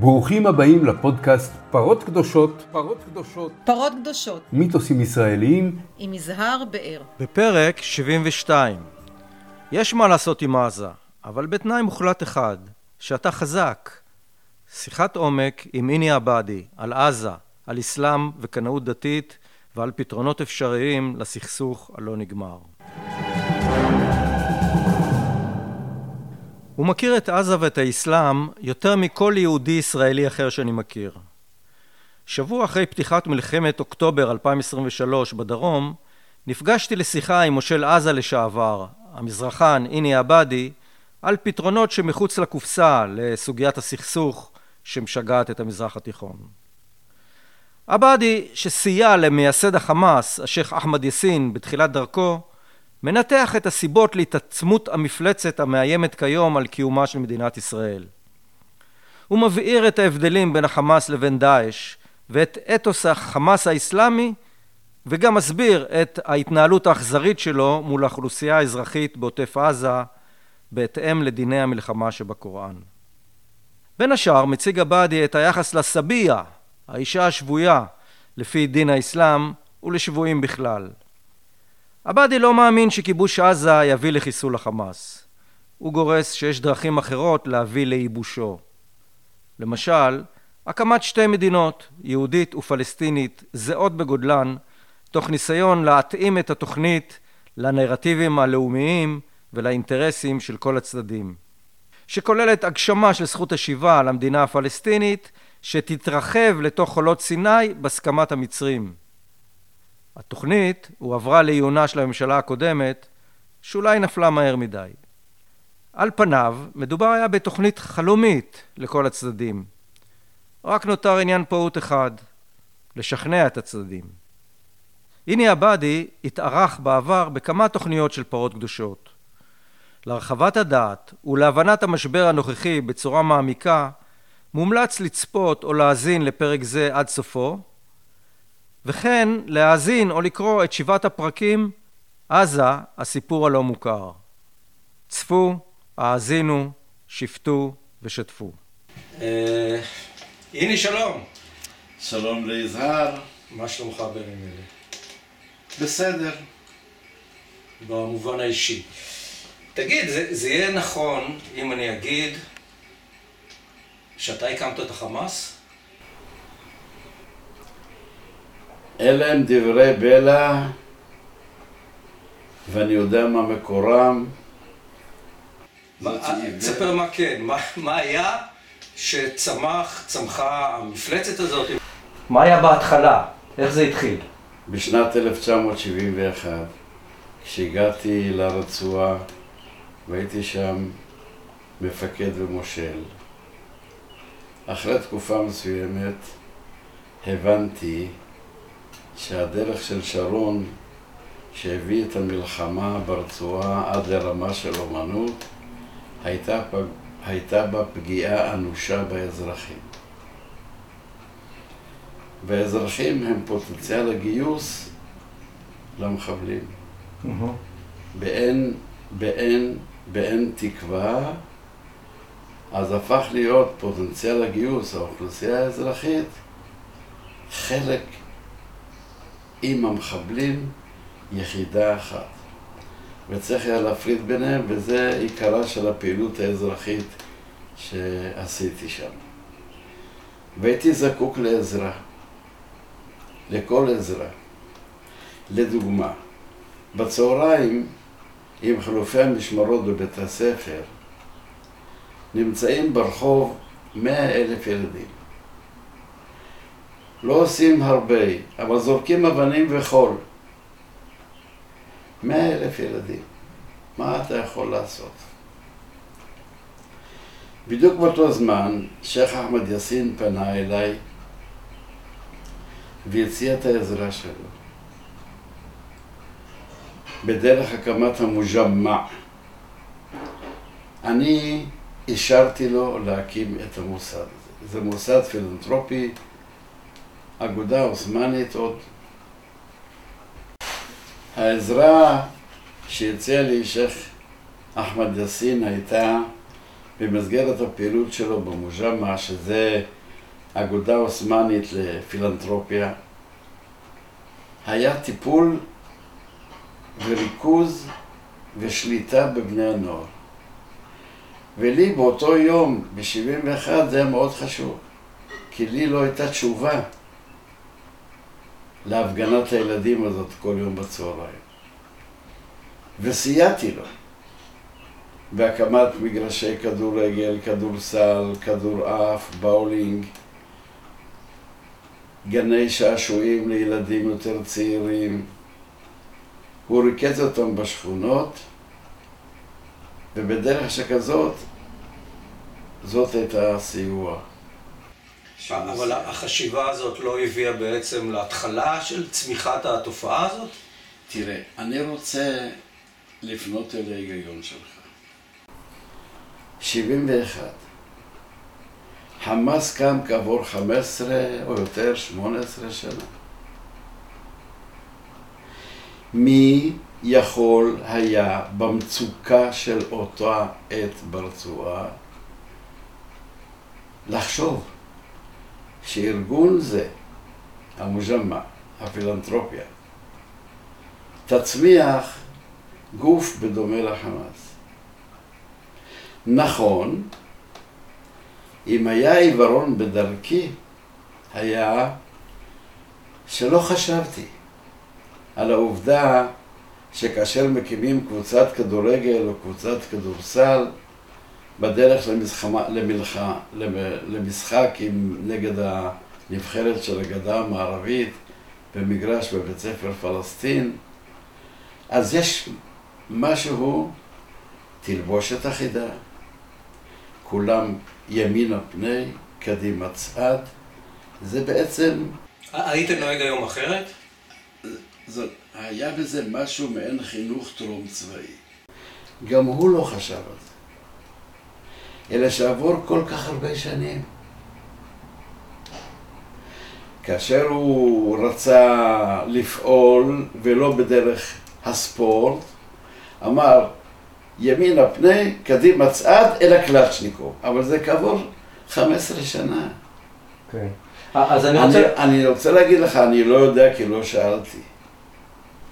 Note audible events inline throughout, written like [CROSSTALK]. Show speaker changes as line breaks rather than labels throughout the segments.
ברוכים הבאים לפודקאסט פרות קדושות, פרות קדושות,
פרות קדושות,
מיתוסים ישראליים,
עם יזהר באר.
בפרק 72 יש מה לעשות עם עזה, אבל בתנאי מוחלט אחד, שאתה חזק. שיחת עומק עם איני עבאדי על עזה, על אסלאם וקנאות דתית ועל פתרונות אפשריים לסכסוך הלא נגמר. הוא מכיר את עזה ואת האסלאם יותר מכל יהודי ישראלי אחר שאני מכיר. שבוע אחרי פתיחת מלחמת אוקטובר 2023 בדרום, נפגשתי לשיחה עם מושל עזה לשעבר, המזרחן איני עבאדי, על פתרונות שמחוץ לקופסה לסוגיית הסכסוך שמשגעת את המזרח התיכון. עבאדי, שסייע למייסד החמאס, השייח' אחמד יאסין, בתחילת דרכו, מנתח את הסיבות להתעצמות המפלצת המאיימת כיום על קיומה של מדינת ישראל. הוא מבעיר את ההבדלים בין החמאס לבין דאעש ואת אתוס החמאס האסלאמי וגם מסביר את ההתנהלות האכזרית שלו מול האוכלוסייה האזרחית בעוטף עזה בהתאם לדיני המלחמה שבקוראן. בין השאר מציג עבאדי את היחס לסביה, האישה השבויה, לפי דין האסלאם ולשבויים בכלל. עבאדי לא מאמין שכיבוש עזה יביא לחיסול החמאס. הוא גורס שיש דרכים אחרות להביא לייבושו. למשל, הקמת שתי מדינות, יהודית ופלסטינית, זהות בגודלן, תוך ניסיון להתאים את התוכנית לנרטיבים הלאומיים ולאינטרסים של כל הצדדים. שכוללת הגשמה של זכות השיבה על המדינה הפלסטינית, שתתרחב לתוך חולות סיני בהסכמת המצרים. התוכנית הועברה לעיונה של הממשלה הקודמת, שאולי נפלה מהר מדי. על פניו, מדובר היה בתוכנית חלומית לכל הצדדים. רק נותר עניין פעוט אחד, לשכנע את הצדדים. איני עבאדי התארח בעבר בכמה תוכניות של פרות קדושות. להרחבת הדעת ולהבנת המשבר הנוכחי בצורה מעמיקה, מומלץ לצפות או להאזין לפרק זה עד סופו, וכן להאזין או לקרוא את שבעת הפרקים עזה, הסיפור הלא מוכר. צפו, האזינו, שפטו ושתפו. אה, הנה שלום.
שלום ליזהר.
מה שלומך בימים אלה?
בסדר.
במובן האישי. תגיד, זה, זה יהיה נכון אם אני אגיד שאתה הקמת את החמאס?
אלה הם דברי בלע, ואני יודע מה מקורם.
תספר מה כן, מה, היה שצמח, צמחה המפלצת הזאת? מה היה בהתחלה? איך זה התחיל?
בשנת 1971, כשהגעתי לרצועה והייתי שם מפקד ומושל, אחרי תקופה מסוימת הבנתי שהדרך של שרון שהביא את המלחמה ברצועה עד לרמה של אומנות הייתה, פג... הייתה בה פגיעה אנושה באזרחים. והאזרחים הם פוטנציאל הגיוס למחבלים. באין, באין, באין תקווה, אז הפך להיות פוטנציאל הגיוס, האוכלוסייה האזרחית, חלק עם המחבלים יחידה אחת. וצריך היה להפריד ביניהם, וזה עיקרה של הפעילות האזרחית שעשיתי שם. והייתי זקוק לעזרה, לכל עזרה. לדוגמה, בצהריים, עם חילופי המשמרות בבית הספר, נמצאים ברחוב מאה אלף ילדים. לא עושים הרבה, אבל זורקים אבנים וחול. מאה אלף ילדים. מה אתה יכול לעשות? בדיוק באותו זמן, שייח' אחמד יאסין פנה אליי והציע את העזרה שלו. בדרך הקמת המוג'מע. אני אישרתי לו להקים את המוסד הזה. זה מוסד פילנטרופי אגודה עות'מאנית עוד. העזרה שהציע לי שייח' אחמד יאסין הייתה במסגרת הפעילות שלו במוג'מה, שזה אגודה עות'מאנית לפילנטרופיה, היה טיפול וריכוז ושליטה בבני הנוער. ולי באותו יום, ב-71, זה היה מאוד חשוב, כי לי לא הייתה תשובה להפגנת הילדים הזאת כל יום בצהריים. וסייעתי לו בהקמת מגרשי כדורגל, כדורסל, כדורעף, באולינג, גני שעשועים לילדים יותר צעירים. הוא ריכז אותם בשכונות, ובדרך שכזאת, זאת הייתה הסיוע.
אבל החשיבה הזאת לא הביאה בעצם להתחלה של צמיחת התופעה הזאת?
תראה, אני רוצה לפנות אל ההיגיון שלך. 71. חמאס קם כעבור 15 או יותר, 18 שנה. מי יכול היה במצוקה של אותה עת ברצועה לחשוב שארגון זה, המוג'מה, הפילנטרופיה, תצמיח גוף בדומה לחמאס. נכון, אם היה עיוורון בדרכי, היה שלא חשבתי על העובדה שכאשר מקימים קבוצת כדורגל או קבוצת כדורסל, בדרך למלחמה, למלחה, למשחק עם, נגד הנבחרת של הגדה המערבית במגרש בבית ספר פלסטין, אז יש משהו, תלבושת אחידה, כולם ימינה פני, קדימה צעד, זה בעצם...
היית נוהג היום אחרת?
זאת, היה בזה משהו מעין חינוך טרום צבאי. גם הוא לא חשב על זה. אלא שעבור כל כך הרבה שנים. כאשר הוא רצה לפעול, ולא בדרך הספורט, אמר, ימינה פני, קדימה צעד, אל הקלצ'ניקו. אבל זה כעבור 15 שנה.
כן. אז אני רוצה...
אני, אני רוצה להגיד לך, אני לא יודע כי לא שאלתי.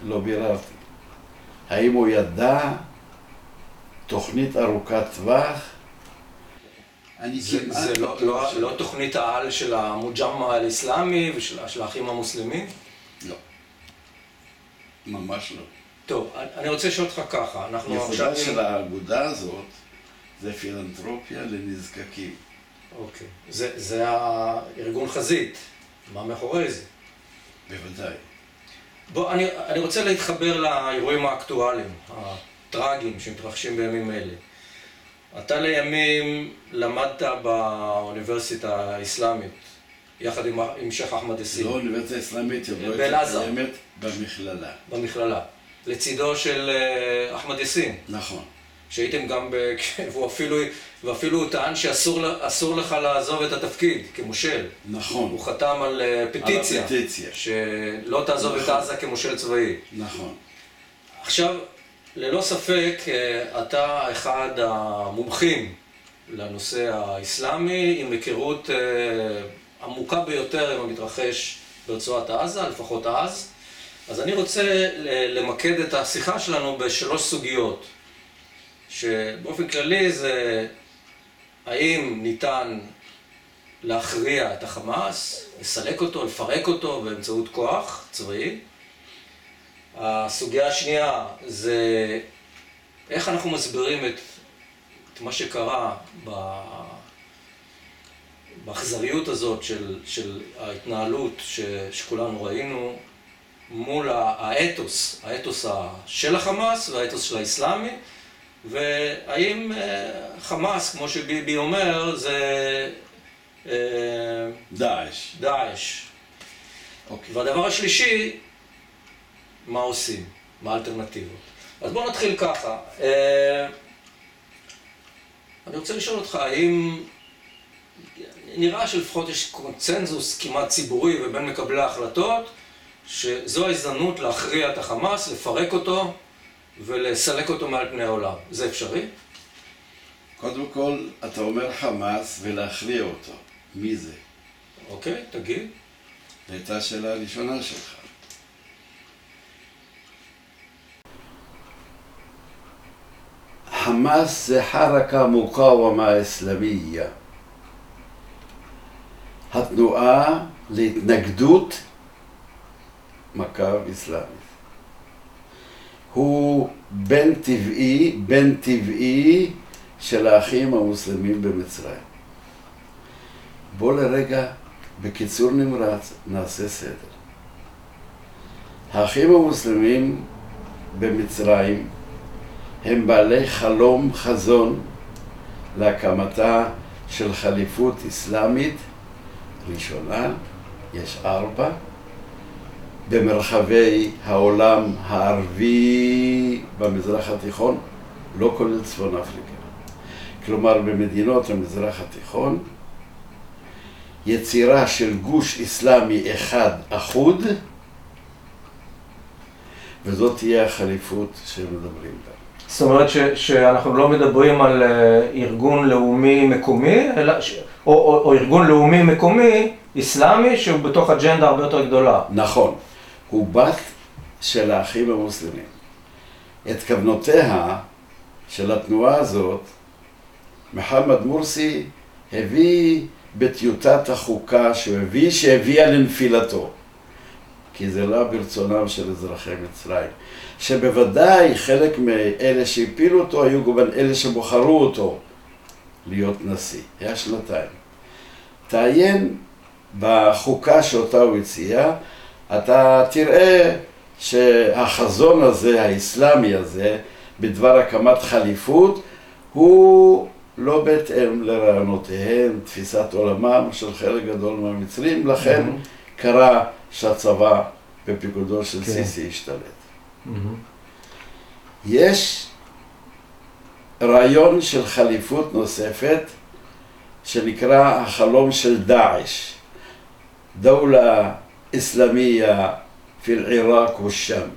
לא ביררתי. האם הוא ידע תוכנית ארוכת טווח?
זה, לא, לא, לא תוכנית העל של המוג'מה אל-אסלאמי ושל האחים המוסלמים?
לא. ממש לא.
טוב, אני רוצה לשאול אותך ככה, אנחנו
עכשיו... ייחודה של האגודה הזאת זה פילנטרופיה לנזקקים.
אוקיי. זה, זה הארגון חזית, מה מאחורי זה?
בוודאי.
בוא, אני, אני רוצה להתחבר לאירועים האקטואליים, הטראגיים שמתרחשים בימים אלה. אתה לימים למדת באוניברסיטה האסלאמית, יחד עם, עם שייח' אחמד יאסין.
לא אוניברסיטה האסלאמית,
באלעזר.
קיימת במכללה.
במכללה. לצידו של אה, אחמד יאסין.
נכון.
שהייתם גם. [LAUGHS] והוא אפילו, ואפילו הוא טען שאסור לך לעזוב את התפקיד כמושל.
נכון.
הוא חתם על אה, פטיציה.
על הפטיציה.
שלא תעזוב נכון. את עזה כמושל צבאי.
נכון.
עכשיו, ללא ספק, אה, אתה אחד המומחים לנושא האסלאמי, עם היכרות עמוקה ביותר עם המתרחש ברצועת עזה, לפחות אז. אז אני רוצה למקד את השיחה שלנו בשלוש סוגיות, שבאופן כללי זה האם ניתן להכריע את החמאס, לסלק אותו, לפרק אותו באמצעות כוח צבאי. הסוגיה השנייה זה איך אנחנו מסבירים את, את מה שקרה. באכזריות הזאת של, של ההתנהלות ש, שכולנו ראינו מול האתוס, האתוס של החמאס והאתוס של האסלאמי, והאם אה, חמאס, כמו שביבי אומר, זה...
אה, דאעש.
דאעש. אוקיי. והדבר השלישי, מה עושים? מה האלטרנטיבות? אז בואו נתחיל ככה. אה, אני רוצה לשאול אותך, האם... נראה שלפחות יש קונצנזוס כמעט ציבורי ובין מקבלי ההחלטות שזו ההזדמנות להכריע את החמאס, לפרק אותו ולסלק אותו מעל פני העולם. זה אפשרי?
קודם כל, אתה אומר חמאס ולהכריע אותו. מי זה?
אוקיי, תגיד.
זו הייתה השאלה הראשונה שלך. חמאס זה חרקה מוקאומה אסלאמיה. התנועה להתנגדות מכר אסלאמית. הוא בן טבעי, בן טבעי של האחים המוסלמים במצרים. בוא לרגע, בקיצור נמרץ, נעשה סדר. האחים המוסלמים במצרים הם בעלי חלום חזון להקמתה של חליפות אסלאמית ראשונה, יש ארבע, במרחבי העולם הערבי במזרח התיכון, לא כולל צפון אפריקה. כלומר, במדינות המזרח התיכון, יצירה של גוש אסלאמי אחד אחוד, וזאת תהיה החליפות שמדברים בה.
זאת אומרת שאנחנו לא מדברים על אה, ארגון לאומי מקומי, או, או, או ארגון לאומי מקומי אסלאמי שהוא בתוך אג'נדה הרבה יותר גדולה.
נכון, הוא בת של האחים המוסלמים. את כוונותיה של התנועה הזאת, מוחמד מורסי הביא בטיוטת החוקה שהוא הביא, שהביאה לנפילתו. כי זה לא ברצונם של אזרחי מצרים. שבוודאי חלק מאלה שהפילו אותו היו גם אלה שבוחרו אותו להיות נשיא. היה שנתיים. תעיין בחוקה שאותה הוא הציע, אתה תראה שהחזון הזה, האסלאמי הזה, בדבר הקמת חליפות, הוא לא בהתאם לרעיונותיהם, תפיסת עולמם של חלק גדול מהמצרים, לכן mm-hmm. קרה שהצבא בפיקודו של כן. סיסי השתלט. Mm-hmm. יש רעיון של חליפות נוספת שנקרא החלום של דאעש, דאולה אסלאמיה פיל עיראק ושם,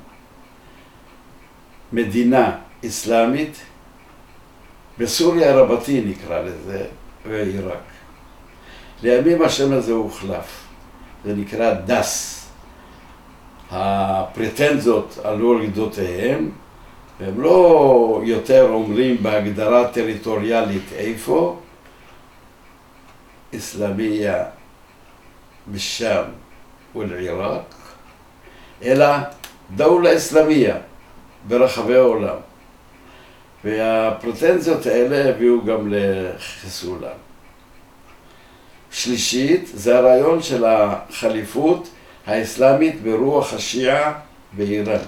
מדינה אסלאמית בסוריה רבתי נקרא לזה, ועיראק. לימים השם הזה הוחלף, זה נקרא דס. הפרטנזות עלו על גדותיהם, והם לא יותר אומרים בהגדרה טריטוריאלית איפה, אסלאמיה בשם ולעיראק, אלא דאולה אסלאמיה ברחבי העולם. והפרוטנזיות האלה הביאו גם לחיסולם. שלישית, זה הרעיון של החליפות האסלאמית ברוח השיעה באיראן.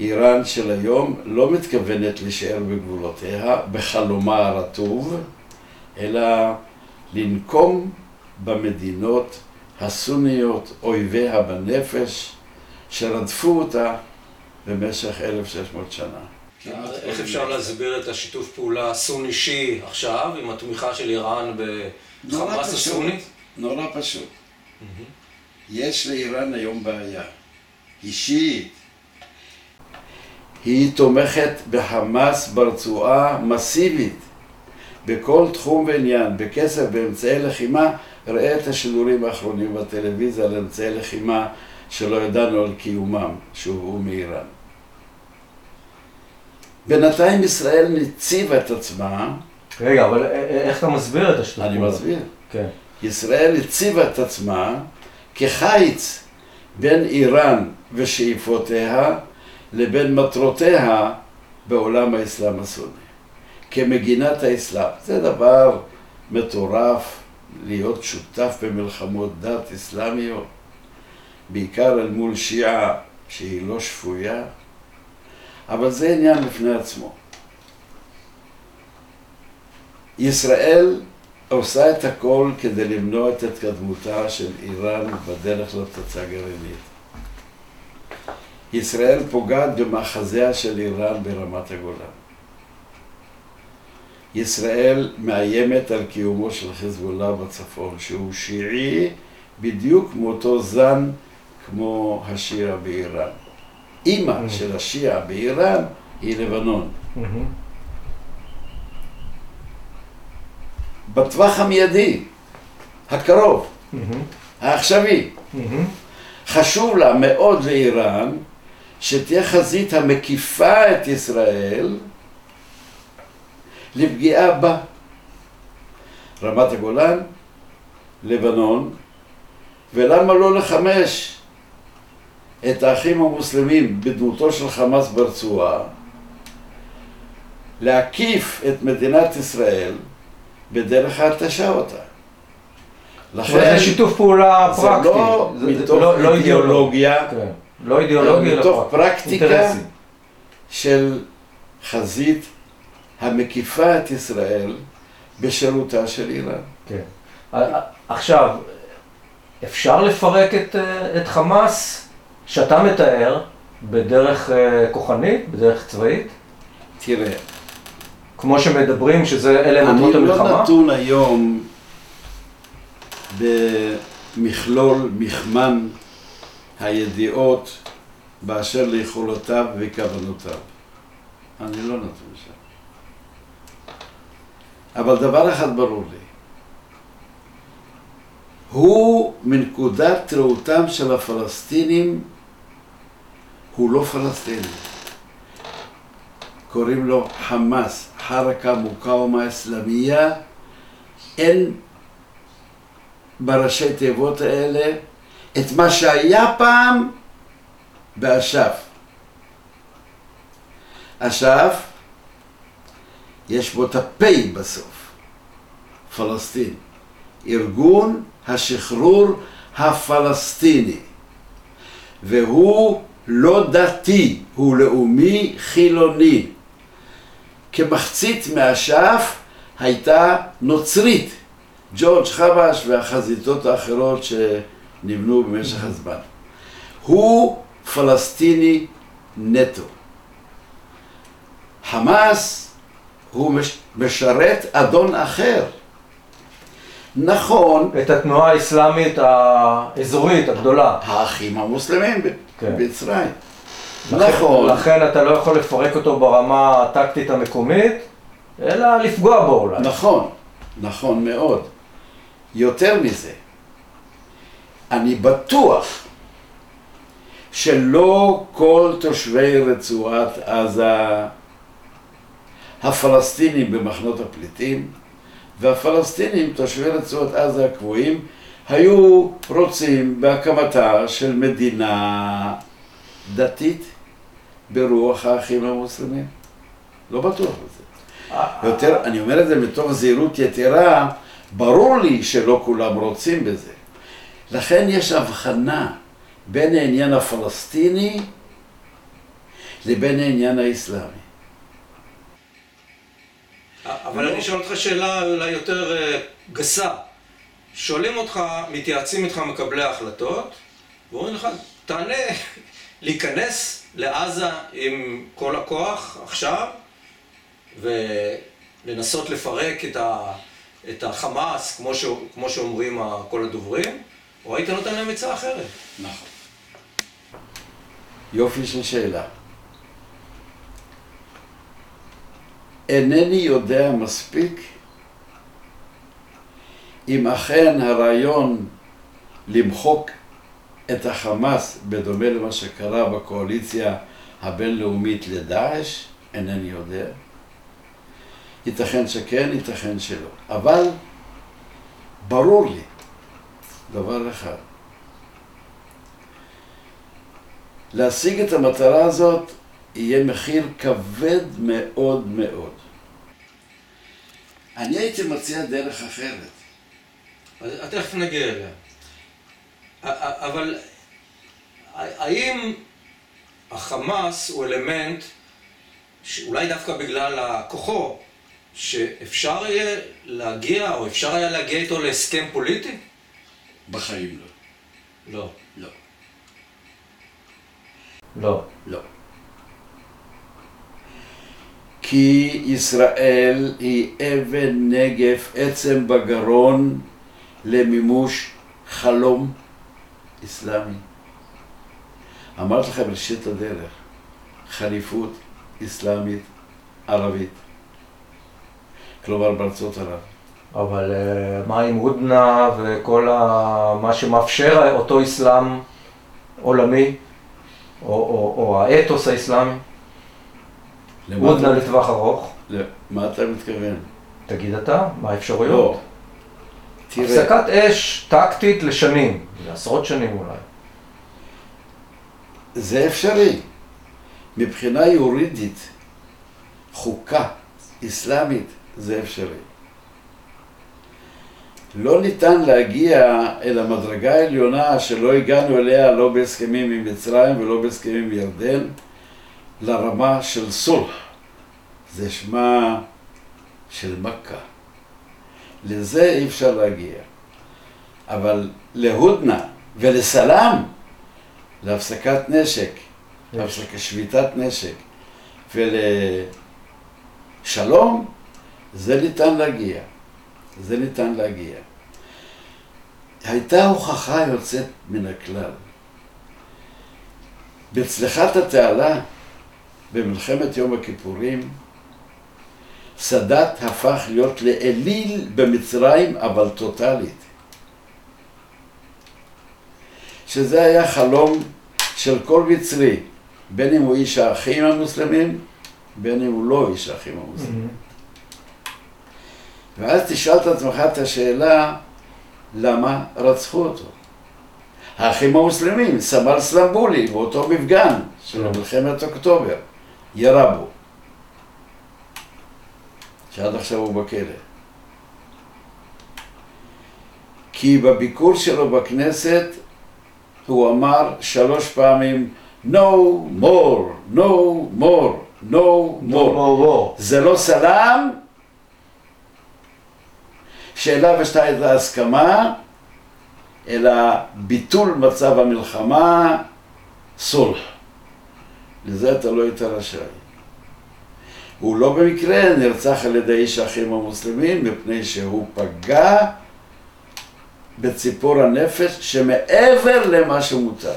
איראן של היום לא מתכוונת להישאר בגבולותיה, בחלומה הרטוב, אלא לנקום במדינות הסוניות, אויביה בנפש, שרדפו אותה במשך 1,600 שנה.
איך אפשר להסביר את השיתוף פעולה הסוני-שיעי עכשיו, עם התמיכה של איראן בחמאס הסונית?
נורא פשוט. יש לאיראן היום בעיה. היא שיעית. היא תומכת בחמאס ברצועה מסיבית, בכל תחום ועניין, בכסף, באמצעי לחימה. ראה את השידורים האחרונים בטלוויזיה על אמצעי לחימה שלא ידענו על קיומם, שהובאו מאיראן. בינתיים ישראל הציבה את עצמה.
רגע, אבל איך אתה מסביר את השטות?
אני מסביר.
כן.
ישראל הציבה את עצמה כחיץ בין איראן ושאיפותיה לבין מטרותיה בעולם האסלאם הסוני. כמגינת האסלאם. זה דבר מטורף להיות שותף במלחמות דת אסלאמיות, בעיקר אל מול שיעה שהיא לא שפויה. אבל זה עניין בפני עצמו. ישראל עושה את הכל כדי למנוע את התקדמותה של איראן בדרך לפצצה גרעינית. ישראל פוגעת במאחזיה של איראן ברמת הגולן. ישראל מאיימת על קיומו של חיזבאללה בצפון, שהוא שיעי בדיוק מאותו זן כמו השיעה באיראן. אימא mm-hmm. של השיעה באיראן היא לבנון. Mm-hmm. בטווח המיידי, הקרוב, העכשווי. חשוב לה מאוד לאיראן שתהיה חזית המקיפה את ישראל לפגיעה בה. רמת הגולן, לבנון, ולמה לא לחמש את האחים המוסלמים בדמותו של חמאס ברצועה, להקיף את מדינת ישראל בדרך ההתשה אותה.
זה שיתוף פעולה
זה
פרקטי.
לא
זה- זה
מתוך
לא- לא
אידיאולוגיה,
כן. לא אידיאולוגיה, אלא
מתוך
פרקטי.
פרקטיקה
אינטרסי.
של חזית המקיפה את ישראל בשירותה של איראן.
כן. עכשיו, אפשר לפרק את, אה, את חמאס, שאתה מתאר, בדרך אה, כוחנית, בדרך צבאית,
תראה,
כמו שמדברים שזה אלה
אני
מטרות
לא
המלחמה?
נתון היום במכלול, מכמן הידיעות באשר ליכולותיו וכוונותיו. אני לא נתון שם. אבל דבר אחד ברור לי, הוא מנקודת ראותם של הפלסטינים, הוא לא פלסטיני. קוראים לו חמאס, חרקה מוקאומה אסלאמיה, אין בראשי תיבות האלה את מה שהיה פעם באש"ף. אש"ף, יש בו את הפ' בסוף, פלסטין, ארגון השחרור הפלסטיני, והוא לא דתי, הוא לאומי חילוני. כמחצית מאש"ף הייתה נוצרית, ג'ורג' חבש והחזיתות האחרות שנבנו במשך הזמן. הוא פלסטיני נטו. חמאס הוא מש- משרת אדון אחר. נכון,
את התנועה האסלאמית האזורית הגדולה.
האחים המוסלמים
כן.
במצרים. נכון,
לכן אתה לא יכול לפרק אותו ברמה הטקטית המקומית, אלא לפגוע בו אולי.
נכון, נכון מאוד. יותר מזה, אני בטוח שלא כל תושבי רצועת עזה, הפלסטינים במחנות הפליטים, והפלסטינים, תושבי רצועת עזה הקבועים, היו רוצים בהקמתה של מדינה דתית ברוח האחים המוסלמים. לא בטוח בזה. יותר, אני אומר את זה מתוך זהירות יתרה, ברור לי שלא כולם רוצים בזה. לכן יש הבחנה בין העניין הפלסטיני לבין העניין האסלאמי.
אבל אני שואל אותך שאלה אולי יותר אה, גסה. שואלים אותך, מתייעצים איתך מקבלי ההחלטות, ואומרים לך, תענה, להיכנס לעזה עם כל הכוח עכשיו, ולנסות לפרק את, ה, את החמאס, כמו, ש, כמו שאומרים כל הדוברים, או היית נותן להם עצה אחרת.
נכון. יופי של שאלה. אינני יודע מספיק אם אכן הרעיון למחוק את החמאס, בדומה למה שקרה בקואליציה הבינלאומית לדאעש, אינני יודע. ייתכן שכן, ייתכן שלא. אבל ברור לי דבר אחד, להשיג את המטרה הזאת יהיה מחיר כבד מאוד מאוד. אני הייתי מציע דרך אחרת.
אז תכף נגיע אליה. אבל האם החמאס הוא אלמנט שאולי דווקא בגלל כוחו, שאפשר יהיה להגיע, או אפשר היה להגיע איתו להסכם פוליטי?
בחיים לא.
לא.
לא.
לא.
לא. כי ישראל היא אבן נגף, עצם בגרון למימוש חלום אסלאמי. אמרתי לכם בראשית הדרך, חליפות אסלאמית ערבית, כלומר בארצות ערב.
אבל אה, מה עם הודנה וכל ה... מה שמאפשר אותו אסלאם עולמי, או, או, או האתוס האסלאמי? הודנה לטווח ארוך.
למה אתה מתכוון?
תגיד אתה, מה האפשרויות?
לא. תראה,
הפסקת אש טקטית לשנים, לעשרות שנים אולי.
זה אפשרי. מבחינה יורידית, חוקה אסלאמית, זה אפשרי. לא ניתן להגיע אל המדרגה העליונה שלא הגענו אליה לא בהסכמים עם מצרים ולא בהסכמים עם ירדן, לרמה של סולח. זה שמה של מכה. לזה אי אפשר להגיע. אבל להודנה ולסלאם, להפסקת נשק, להפסקת שביתת נשק ולשלום, זה ניתן להגיע. זה ניתן להגיע. הייתה הוכחה יוצאת מן הכלל. בצלחת התעלה במלחמת יום הכיפורים, סאדאת הפך להיות לאליל במצרים, אבל טוטאלית. שזה היה חלום של כל מצרי, בין אם הוא איש האחים המוסלמים, בין אם הוא לא איש האחים המוסלמים. ואז תשאל את עצמך את השאלה, למה רצחו אותו? האחים המוסלמים, סמל סלמבולי, באותו מפגן של מלחמת אוקטובר, ירה בו. שעד עכשיו הוא בכלא. כי בביקור שלו בכנסת הוא אמר שלוש פעמים no more, no more, no more. זה לא סלאם, שאליו ישנה את ההסכמה, אלא ביטול מצב המלחמה, סולח. לזה אתה לא היית רשאי. הוא לא במקרה נרצח על ידי איש האחים המוסלמים, מפני שהוא פגע בציפור הנפש שמעבר למה שמותר.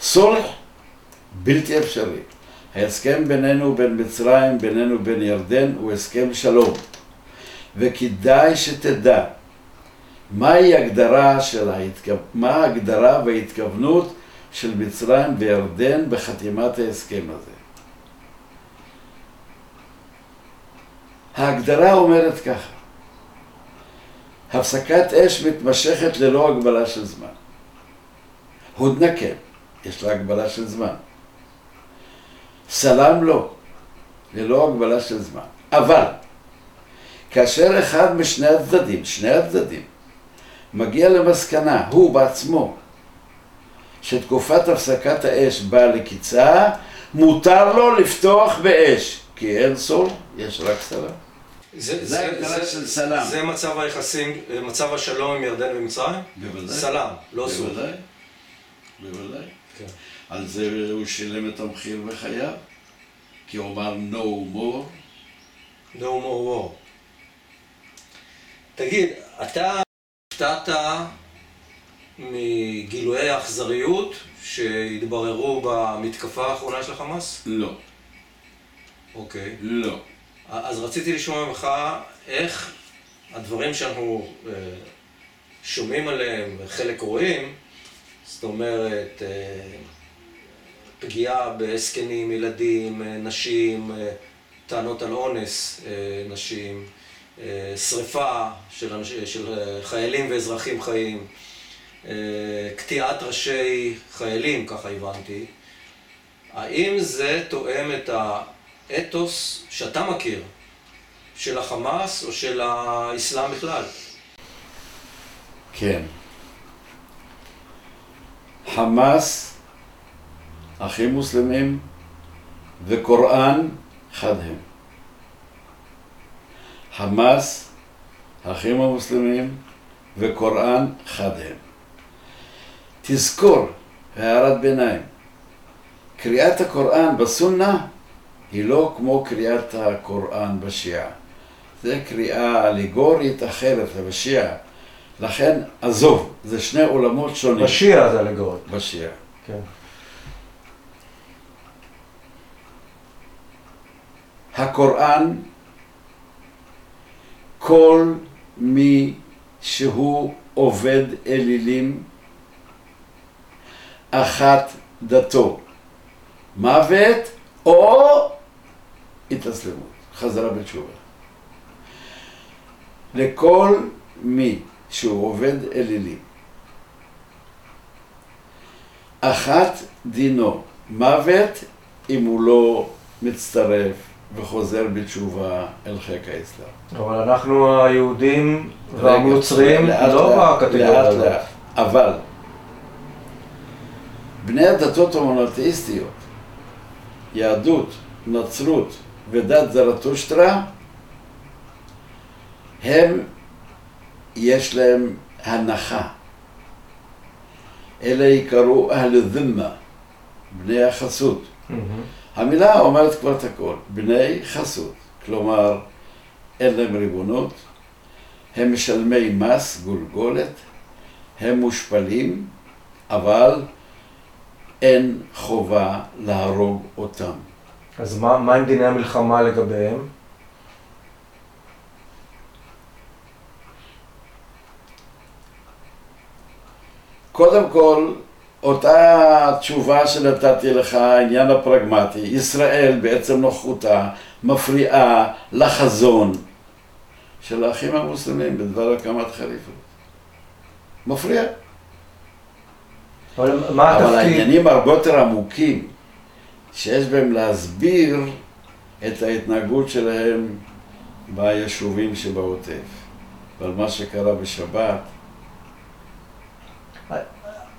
סולח בלתי אפשרי. ההסכם בינינו, בין מצרים, בינינו, בין ירדן, הוא הסכם שלום. וכדאי שתדע מהי הגדרה של ההתכו... מה ההגדרה וההתכוונות של מצרים וירדן בחתימת ההסכם הזה. ההגדרה אומרת ככה: הפסקת אש מתמשכת ללא הגבלה של זמן. הודנה כן, יש לה הגבלה של זמן. סלאם לא, ללא הגבלה של זמן. אבל כאשר אחד משני הצדדים, שני הצדדים, מגיע למסקנה, הוא בעצמו, שתקופת הפסקת האש באה לקיצה, מותר לו לפתוח באש, כי אין סול, יש רק סלאם.
זה,
זה ההגדרה של סלאם.
זה מצב היחסים, מצב השלום עם ירדן ומצרים?
בוודאי.
סלאם, לא סור.
בוודאי, בוודאי.
כן.
על זה הוא שילם את המחיר בחייו, כי הוא אמר no more.
No more war. תגיד, אתה הופתעת מגילויי האכזריות שהתבררו במתקפה האחרונה של החמאס?
לא,
אוקיי.
לא.
אז רציתי לשמוע ממך איך הדברים שאנחנו אה, שומעים עליהם וחלק רואים, זאת אומרת, אה, פגיעה בזקנים, ילדים, אה, נשים, טענות על אונס נשים, שריפה של, של חיילים ואזרחים חיים, קטיעת ראשי חיילים, ככה הבנתי. האם זה תואם את האתוס שאתה מכיר, של החמאס או של האסלאם בכלל?
כן. חמאס, אחים מוסלמים וקוראן חד הם. חמאס, האחים המוסלמים וקוראן חד הם. תזכור, הערת ביניים, קריאת הקוראן בסונה היא לא כמו קריאת הקוראן בשיעה. זה קריאה אלגורית אחרת בשיעה. לכן, עזוב, זה שני עולמות שונים.
בשיעה זה אלגורית.
בשיעה.
כן.
הקוראן כל מי שהוא עובד אלילים, אחת דתו, מוות או התאסלמות, חזרה בתשובה. לכל מי שהוא עובד אלילים, אחת דינו מוות אם הוא לא מצטרף וחוזר בתשובה אל חיק האסלאם.
אבל אנחנו היהודים והנוצרים לא בקטגוריה הזאת.
אבל בני הדתות המונותאיסטיות, יהדות, נצרות ודת זרטושטרה, הם, יש להם הנחה. אלה יקראו אהל זמה, בני החסות.
מהמם.
המילה אומרת כבר את הכל, בני חסות, כלומר אין להם ריבונות, הם משלמי מס גולגולת, הם מושפלים, אבל אין חובה להרוג אותם.
אז מה מה עם דיני המלחמה לגביהם?
קודם כל, אותה תשובה שנתתי לך, העניין הפרגמטי, ישראל בעצם נוכחותה מפריעה לחזון של האחים המוסלמים בדבר הקמת חליפות. מפריע.
אבל מה
אבל
התפקיד?
העניינים הרבה יותר עמוקים, שיש בהם להסביר את ההתנהגות שלהם ביישובים שבעוטף. ועל מה שקרה בשבת,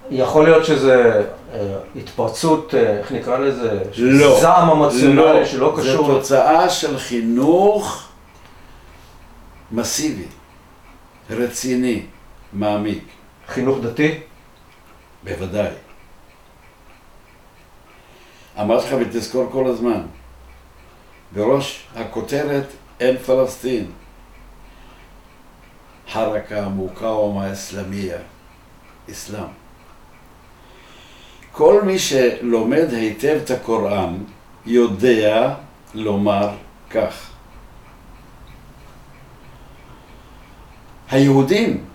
יכול להיות שזה אה, התפרצות, אה, איך נקרא לזה?
לא.
זעם אמוציונלי שלא קשור...
זה תוצאה של חינוך מסיבי, רציני, מעמיק.
חינוך דתי?
בוודאי. אמרתי לך ותזכור כל הזמן, בראש הכותרת אין פלסטין. חרקה מוקאומה אסלאמיה, אסלאם. כל מי שלומד היטב את הקוראן יודע לומר כך. היהודים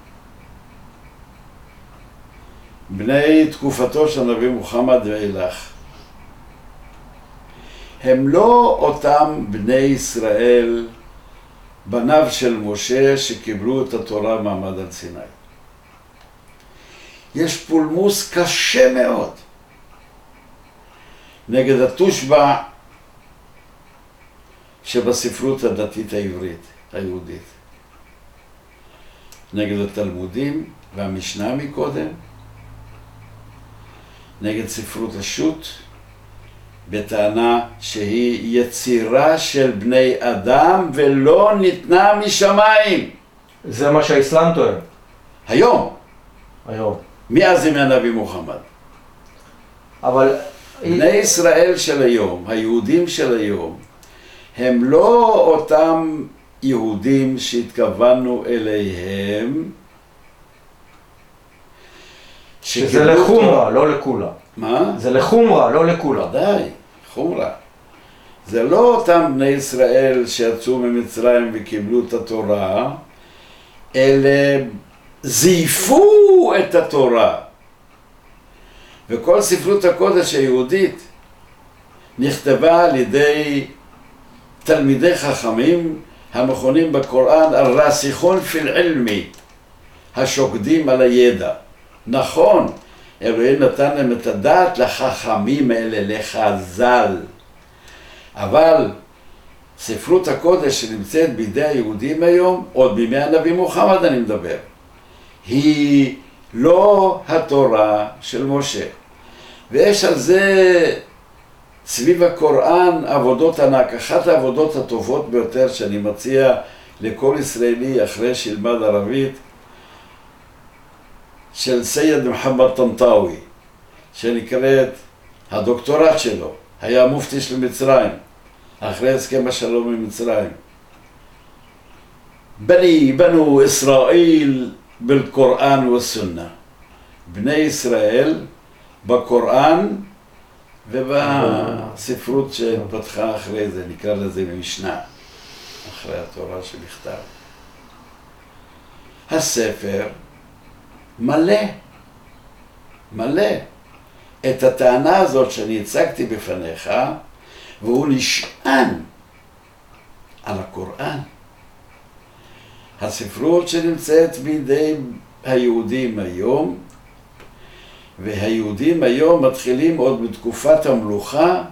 בני תקופתו של הנביא מוחמד ואילך. הם לא אותם בני ישראל, בניו של משה, שקיבלו את התורה מעמד על סיני. יש פולמוס קשה מאוד נגד התושבע שבספרות הדתית העברית, היהודית. נגד התלמודים והמשנה מקודם, נגד ספרות השו"ת, בטענה שהיא יצירה של בני אדם ולא ניתנה משמיים.
זה מה שהאסלאם טוען
היום,
היום.
מאז ימי הנביא מוחמד.
אבל...
בני ישראל של היום, היהודים של היום, הם לא אותם יהודים שהתכוונו אליהם,
שזה לחומרה, לא לכולה.
מה?
זה לחומרה, לא לכולה.
ודאי, חומרה. זה לא אותם בני ישראל שיצאו ממצרים וקיבלו את התורה, אלה זייפו את התורה. וכל ספרות הקודש היהודית נכתבה על ידי תלמידי חכמים המכונים בקוראן אל-רסיכון פיל עלמי, השוקדים על הידע. נכון, אלוהים נתן להם את הדעת לחכמים האלה, לחז"ל. אבל ספרות הקודש שנמצאת בידי היהודים היום, עוד בימי הנביא מוחמד אני מדבר, היא לא התורה של משה. ויש על זה סביב הקוראן עבודות ענק. אחת העבודות הטובות ביותר שאני מציע לכל ישראלי אחרי שילמד ערבית, של סייד מוחמד טנטאווי, שנקראת, הדוקטורט שלו, היה מופתי של מצרים, אחרי הסכם השלום עם מצרים. בני, בנו ישראל בקוראן וסונה. בני ישראל בקוראן ובספרות שהתפתחה אחרי זה, נקרא לזה במשנה, אחרי התורה שבכתב. הספר מלא, מלא. את הטענה הזאת שאני הצגתי בפניך, והוא נשען על הקוראן. הספרות שנמצאת בידי היהודים היום, והיהודים היום מתחילים עוד בתקופת המלוכה,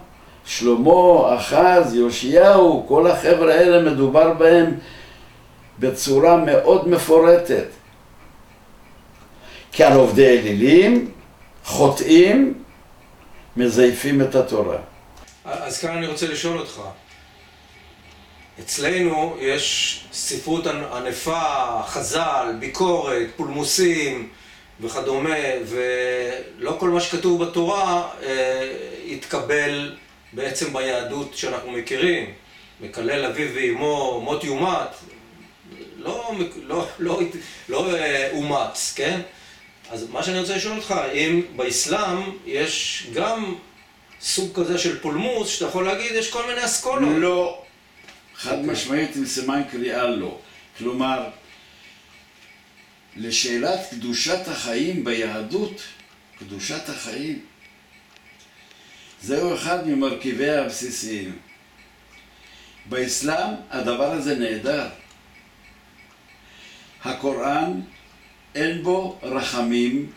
שלמה, אחז, יאשיהו, כל החבר'ה האלה מדובר בהם בצורה מאוד מפורטת. כי על עובדי אלילים, חוטאים, מזייפים את התורה.
אז כאן אני רוצה לשאול אותך. אצלנו יש ספרות ענפה, חז"ל, ביקורת, פולמוסים וכדומה, ולא כל מה שכתוב בתורה אה, יתקבל בעצם ביהדות שאנחנו מכירים. מקלל אביו ואמו, מות יומת, לא, לא, לא, לא אה, אומץ, כן? אז מה שאני רוצה לשאול אותך, אם באסלאם יש גם סוג כזה של פולמוס, שאתה יכול להגיד, יש כל מיני אסכולות.
לא. חד. משמעית עם סימן קריאה לא. כלומר, לשאלת קדושת החיים ביהדות, קדושת החיים, זהו אחד ממרכיביה הבסיסיים. באסלאם הדבר הזה נהדר. הקוראן אין בו רחמים,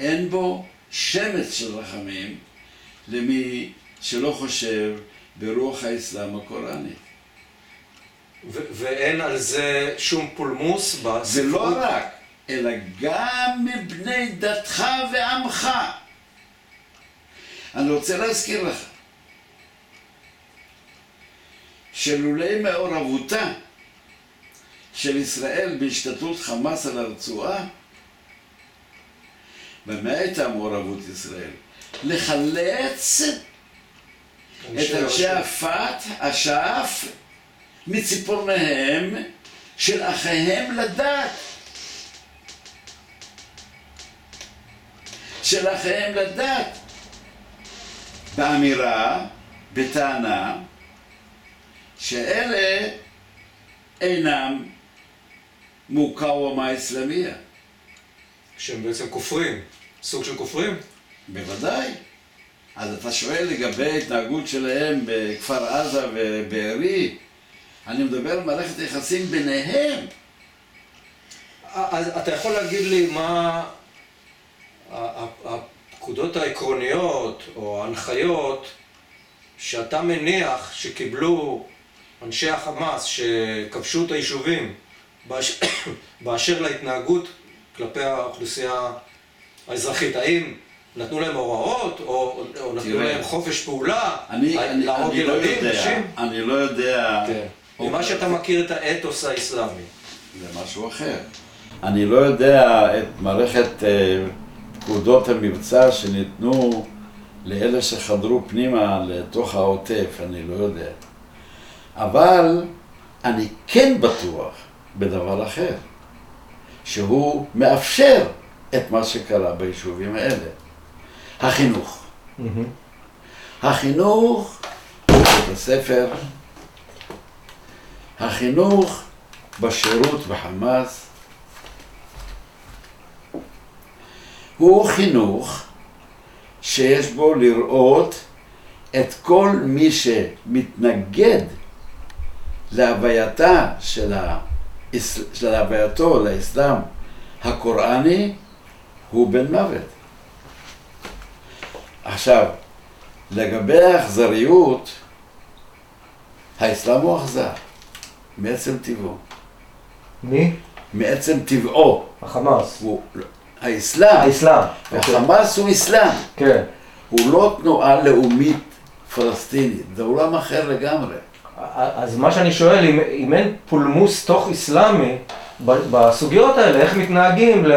אין בו שמץ של רחמים למי שלא חושב ברוח האסלאם הקוראנית.
ואין על זה שום פולמוס בספרות?
ולא רק, אלא גם מבני דתך ועמך. אני רוצה להזכיר לך שלולי מעורבותה של ישראל בהשתתפות חמאס על הרצועה, ומה הייתה מעורבות ישראל? לחלץ את אנשי הפת, אש"ף, מציפורניהם של אחיהם לדת. של אחיהם לדת. באמירה, בטענה, שאלה אינם מוקאוומה אסלאמיה.
שהם בעצם כופרים, סוג של כופרים?
בוודאי. אז אתה שואל לגבי ההתנהגות שלהם בכפר עזה ובארי, אני מדבר על מערכת יחסים ביניהם.
אז אתה יכול להגיד לי מה הפקודות העקרוניות או ההנחיות שאתה מניח שקיבלו אנשי החמאס שכבשו את היישובים [COUGHS] באשר להתנהגות כלפי האוכלוסייה האזרחית, האם נתנו להם הוראות, או, או נתנו להם חופש פעולה,
להרוג לא ילדים, נשים? אני לא יודע...
כן. ממה שאתה מכיר את האתוס האסלאמי.
זה משהו אחר. אני לא יודע את מערכת אה, פקודות המבצע שניתנו לאלה שחדרו פנימה לתוך העוטף, אני לא יודע. אבל אני כן בטוח בדבר אחר, שהוא מאפשר את מה שקרה ביישובים האלה. החינוך. החינוך בבית הספר, החינוך בשירות בחמאס, הוא חינוך שיש בו לראות את כל מי שמתנגד להווייתה של, ה... של הווייתו לאסלאם הקוראני הוא בן מוות. עכשיו, לגבי האכזריות, האסלאם הוא אכזר, מעצם טבעו.
מי?
מעצם טבעו.
החמאס.
הוא, האסלאם.
האסלאם.
החמאס הוא אסלאם.
כן.
הוא לא תנועה לאומית פלסטינית, זה עולם אחר לגמרי.
אז מה שאני שואל, אם, אם אין פולמוס תוך אסלאמי בסוגיות האלה, איך מתנהגים ל...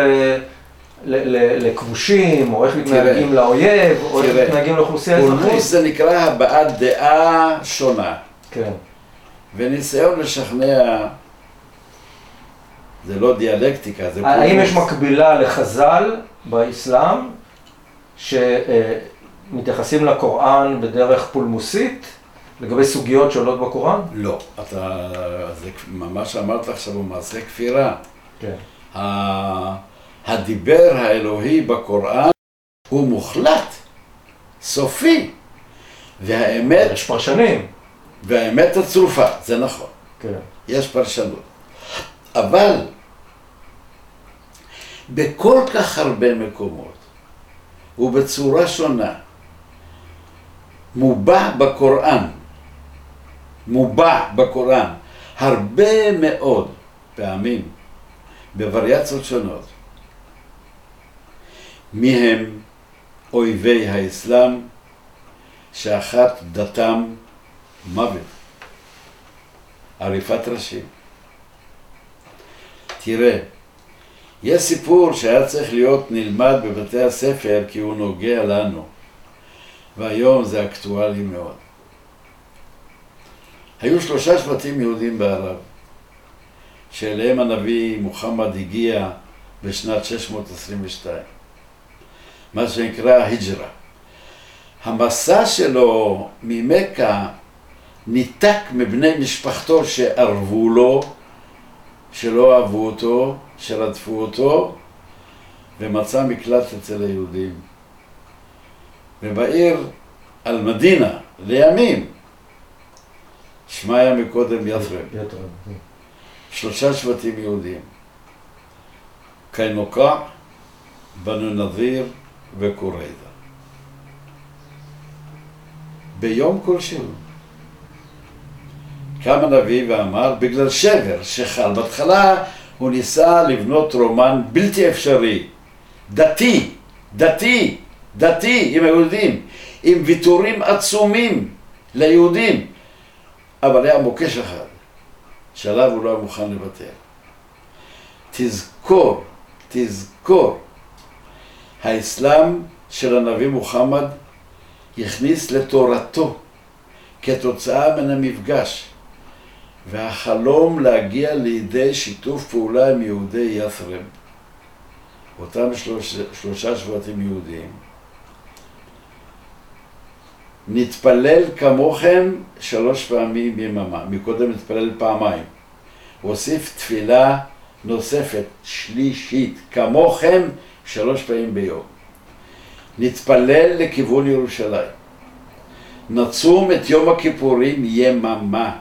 לכבושים, או איך מתנהגים לאויב, או איך מתנהגים לאוכלוסייה
אזרחית. פולמוס זה נקרא הבעת דעה שונה.
כן.
וניסיון לשכנע, זה לא דיאלקטיקה, זה פולמוס.
האם יש מקבילה לחז"ל באסלאם, שמתייחסים לקוראן בדרך פולמוסית? לגבי סוגיות שעולות בקוראן?
לא, אתה, זה ממש אמרת עכשיו הוא מעשה כפירה.
כן.
הדיבר האלוהי בקוראן הוא מוחלט, סופי, והאמת,
יש פרשנים.
והאמת הצרופה, זה נכון,
כן.
יש פרשנות. אבל בכל כך הרבה מקומות ובצורה שונה מובע בקוראן, מובע בקוראן הרבה מאוד פעמים בווריאציות שונות מי הם אויבי האסלאם שאחת דתם מוות, עריפת ראשים. תראה, יש סיפור שהיה צריך להיות נלמד בבתי הספר כי הוא נוגע לנו, והיום זה אקטואלי מאוד. היו שלושה שבטים יהודים בערב, שאליהם הנביא מוחמד הגיע בשנת 622, מה שנקרא היג'רה. המסע שלו ממכה ניתק מבני משפחתו שערבו לו, שלא אהבו אותו, שרדפו אותו, ומצא מקלט אצל היהודים. ובעיר אל-מדינה, לימים, שמה היה מקודם
יתרם.
שלושה שבטים יהודים, קינוקע, בנו נזיר וקוריידה. ביום כלשהו קם הנביא ואמר, בגלל שבר שחל, בהתחלה הוא ניסה לבנות רומן בלתי אפשרי, דתי, דתי, דתי עם היהודים, עם ויתורים עצומים ליהודים, אבל היה מוקש אחד, שעליו הוא לא היה מוכן לוותר. תזכור, תזכור, האסלאם של הנביא מוחמד הכניס לתורתו כתוצאה מן המפגש והחלום להגיע לידי שיתוף פעולה עם יהודי ית'רב, אותם שלוש, שלושה שבטים יהודיים, נתפלל כמוכם שלוש פעמים ביממה, מקודם נתפלל פעמיים, הוסיף תפילה נוספת, שלישית, כמוכם שלוש פעמים ביום. נתפלל לכיוון ירושלים. נצום את יום הכיפורים יממה.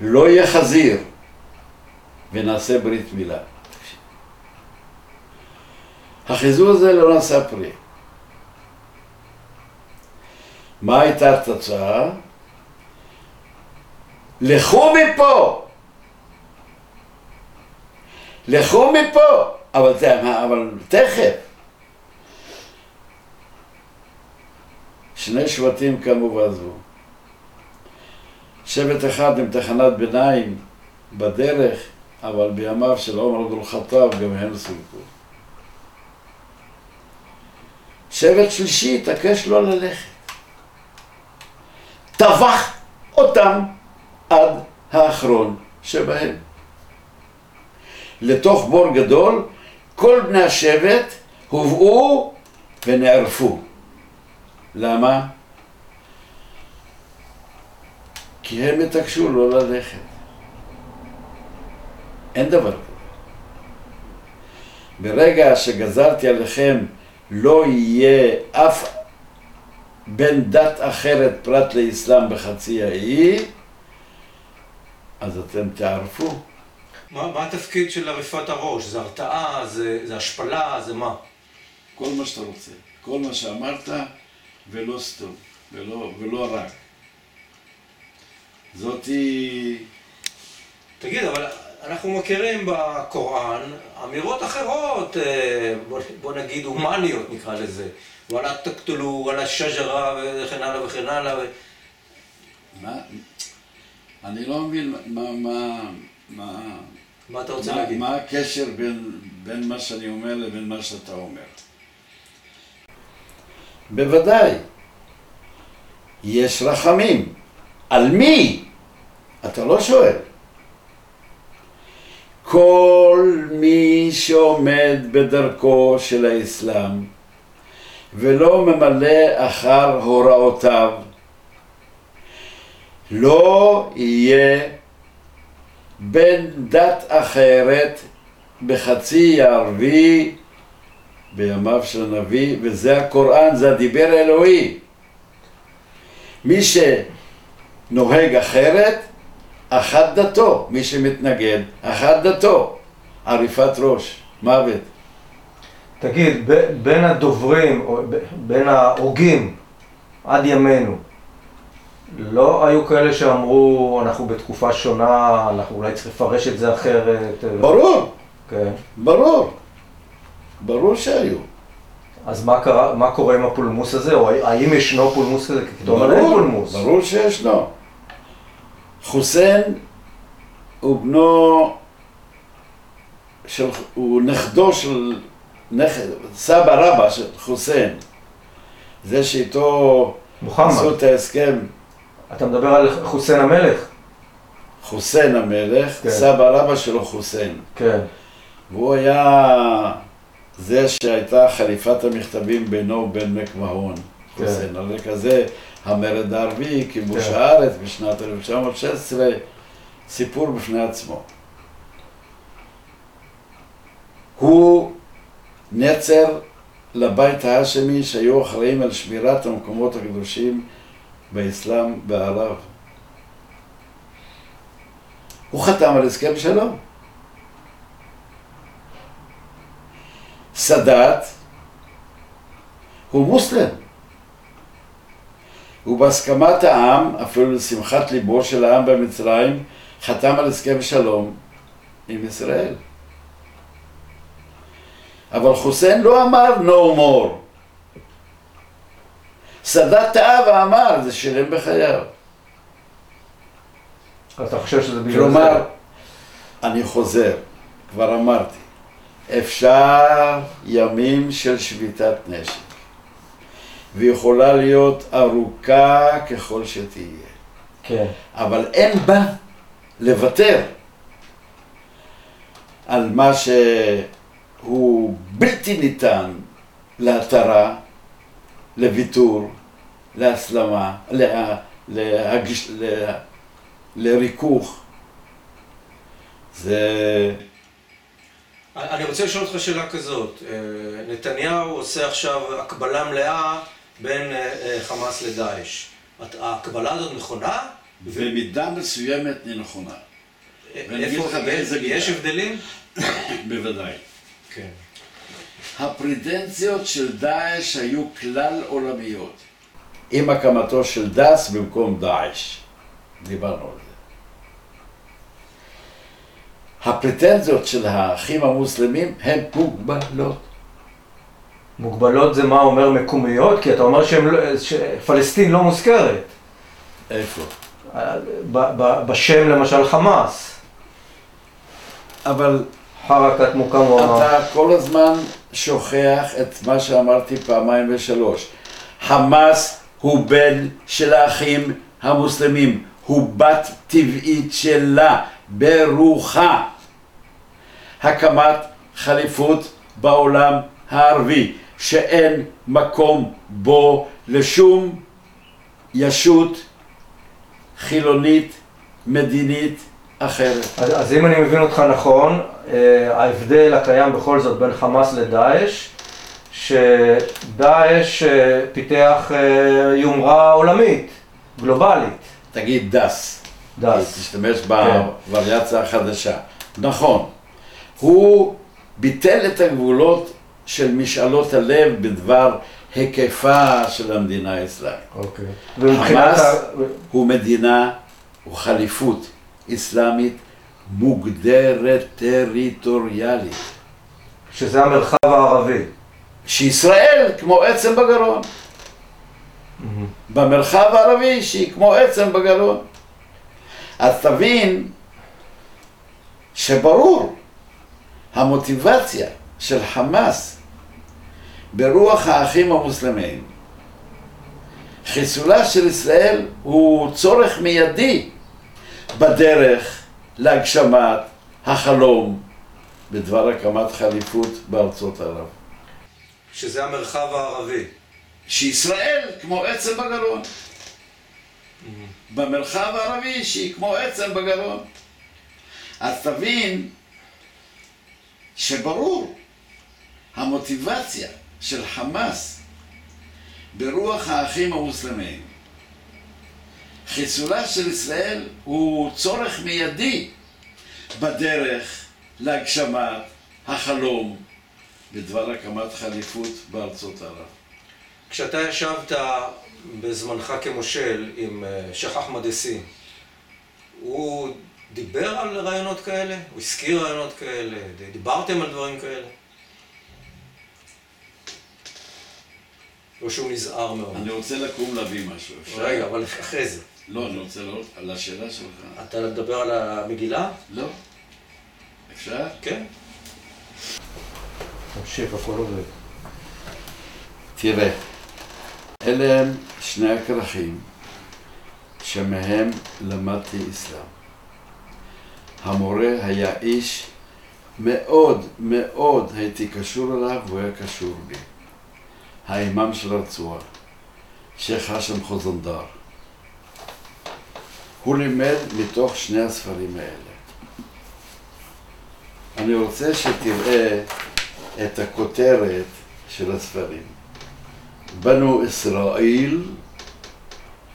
לא יהיה חזיר, ונעשה ברית מילה. החיזור הזה לא נשא פרי. מה הייתה התוצאה? לכו מפה! לכו מפה! אבל, אבל תכף. שני שבטים קמו ועזבו. שבט אחד עם תחנת ביניים בדרך, אבל בימיו של עומר אל-חטאב גם הם סולקו. שבט שלישי התעקש לא ללכת. טבח אותם עד האחרון שבהם. לתוך בור גדול, כל בני השבט הובאו ונערפו. למה? כי הם התעקשו לא ללכת. אין דבר כזה. ברגע שגזרתי עליכם לא יהיה אף בן דת אחרת פרט לאסלאם בחצי האי, אז אתם תערפו.
מה, מה התפקיד של עריפת הראש? זה הרתעה? זה, זה השפלה? זה מה?
כל מה שאתה רוצה. כל מה שאמרת, ולא סתום, ולא, ולא רק. זאתי...
תגיד, אבל אנחנו מכירים בקוראן אמירות אחרות, אה, בוא, בוא נגיד הומניות נקרא לזה. וואלה תקטלו, וואלה שג'רה וכן הלאה וכן הלאה. ו...
מה? אני לא מבין מה... מה... מה...
מה אתה רוצה
מה,
להגיד?
מה הקשר בין, בין מה שאני אומר לבין מה שאתה אומר? בוודאי. יש רחמים. על מי? אתה לא שואל. כל מי שעומד בדרכו של האסלאם ולא ממלא אחר הוראותיו, לא יהיה בין דת אחרת בחצי הערבי בימיו של הנביא, וזה הקוראן, זה הדיבר האלוהי. מי שנוהג אחרת, אחת דתו. מי שמתנגד, אחת דתו. עריפת ראש, מוות.
תגיד, ב- בין הדוברים, או ב- בין ההוגים עד ימינו, לא היו כאלה שאמרו, אנחנו בתקופה שונה, אנחנו אולי צריכים לפרש את זה אחרת? אה,
ברור,
כן.
ברור. ברור שהיו.
אז מה, קרה, מה קורה עם הפולמוס הזה, או האם ישנו פולמוס כזה? כי אתה אומר אין פולמוס.
ברור שישנו. חוסיין הוא בנו של, הוא נכדו של, נכד, סבא רבא של חוסיין. זה שאיתו
מוחמד,
עשו את ההסכם,
אתה מדבר על חוסיין המלך?
חוסיין המלך,
כן.
סבא רבא שלו חוסיין.
כן,
והוא היה זה שהייתה חליפת המכתבים בינו ובין מקמהון.
כן.
חוסיין. על רקע זה המרד הערבי, כיבוש
כן.
הארץ בשנת 1916, סיפור בפני עצמו. הוא נצר לבית האשמי שהיו אחראים על שמירת המקומות הקדושים באסלאם בערב. הוא חתם על הסכם שלום. סאדאת הוא מוסלם. ובהסכמת העם, אפילו לשמחת ליבו של העם במצרים, חתם על הסכם שלום עם ישראל. אבל חוסיין לא אמר no more. סאדאת טעה ואמר, זה שילם בחייו.
אתה חושב שזה בגלל
כלומר,
זה?
אני חוזר, כבר אמרתי, אפשר ימים של שביתת נשק, ויכולה להיות ארוכה ככל שתהיה,
כן.
אבל אין בה לוותר על מה שהוא בלתי ניתן להתרה, לוויתור, להסלמה, לה, להגש, לה, לריכוך. זה...
אני רוצה לשאול אותך שאלה כזאת. אה, נתניהו עושה עכשיו הקבלה מלאה בין אה, אה, חמאס לדאעש. ההקבלה הזאת נכונה?
במידה מסוימת היא נכונה.
איפה-. יש הבדלים? [COUGHS]
בוודאי.
כן.
של דאעש היו כלל עולמיות. עם הקמתו של דאס במקום דאעש. דיברנו על זה. הפרטנזיות של האחים המוסלמים הן מוגבלות.
מוגבלות זה מה אומר מקומיות? כי אתה אומר שהם לא- שפלסטין לא מוזכרת.
איפה?
ב- ב- בשם למשל חמאס.
אבל
חרקת מוקאוומה.
אתה כל הזמן שוכח את מה שאמרתי פעמיים ושלוש. חמאס הוא בן של האחים המוסלמים, הוא בת טבעית שלה, ברוחה. הקמת חליפות בעולם הערבי, שאין מקום בו לשום ישות חילונית, מדינית אחרת.
אז, אז אם אני מבין אותך נכון, ההבדל הקיים בכל זאת בין חמאס לדאעש, שדאעש אה, פיתח אה, יומרה עולמית, גלובלית.
תגיד דס.
דאס.
תשתמש
כן.
בווריאציה החדשה. נכון. הוא ביטל את הגבולות של משאלות הלב בדבר היקפה של המדינה האסלאמית.
אוקיי.
חמאס
ה...
הוא מדינה, הוא חליפות אסלאמית מוגדרת טריטוריאלית.
שזה המרחב הערבי.
שישראל כמו עצם בגרון. במרחב הערבי שהיא כמו עצם בגרון. אז תבין שברור המוטיבציה של חמאס ברוח האחים המוסלמים, חיסולה של ישראל הוא צורך מיידי בדרך להגשמת החלום בדבר הקמת חליפות בארצות ערב.
שזה המרחב הערבי.
שישראל כמו עצם בגרון. במרחב הערבי שהיא כמו עצם בגרון. אז תבין שברור, המוטיבציה של חמאס ברוח האחים המוסלמים, חיסולה של ישראל הוא צורך מיידי בדרך להגשמת החלום בדבר הקמת חליפות בארצות ערב.
כשאתה ישבת בזמנך כמושל עם אה, שייח' אחמד יאסין, הוא דיבר על רעיונות כאלה? הוא הזכיר רעיונות כאלה? דיברתם על דברים כאלה? או שהוא נזהר מאוד?
אני רוצה לקום להביא משהו, אפשר?
רגע, אבל אחרי זה.
לא, אני רוצה לעלות על השאלה שלך.
אתה מדבר על המגילה?
לא. אפשר?
כן. תמשיך, הכל עובד.
תראה, אלה הם שני הכרכים שמהם למדתי אסלאם. המורה היה איש מאוד מאוד הייתי קשור אליו והוא היה קשור בי. האימאם של הרצועה, שייח' האשם חוזנדר. הוא לימד מתוך שני הספרים האלה. אני רוצה שתראה את הכותרת של הספרים. בנו ישראל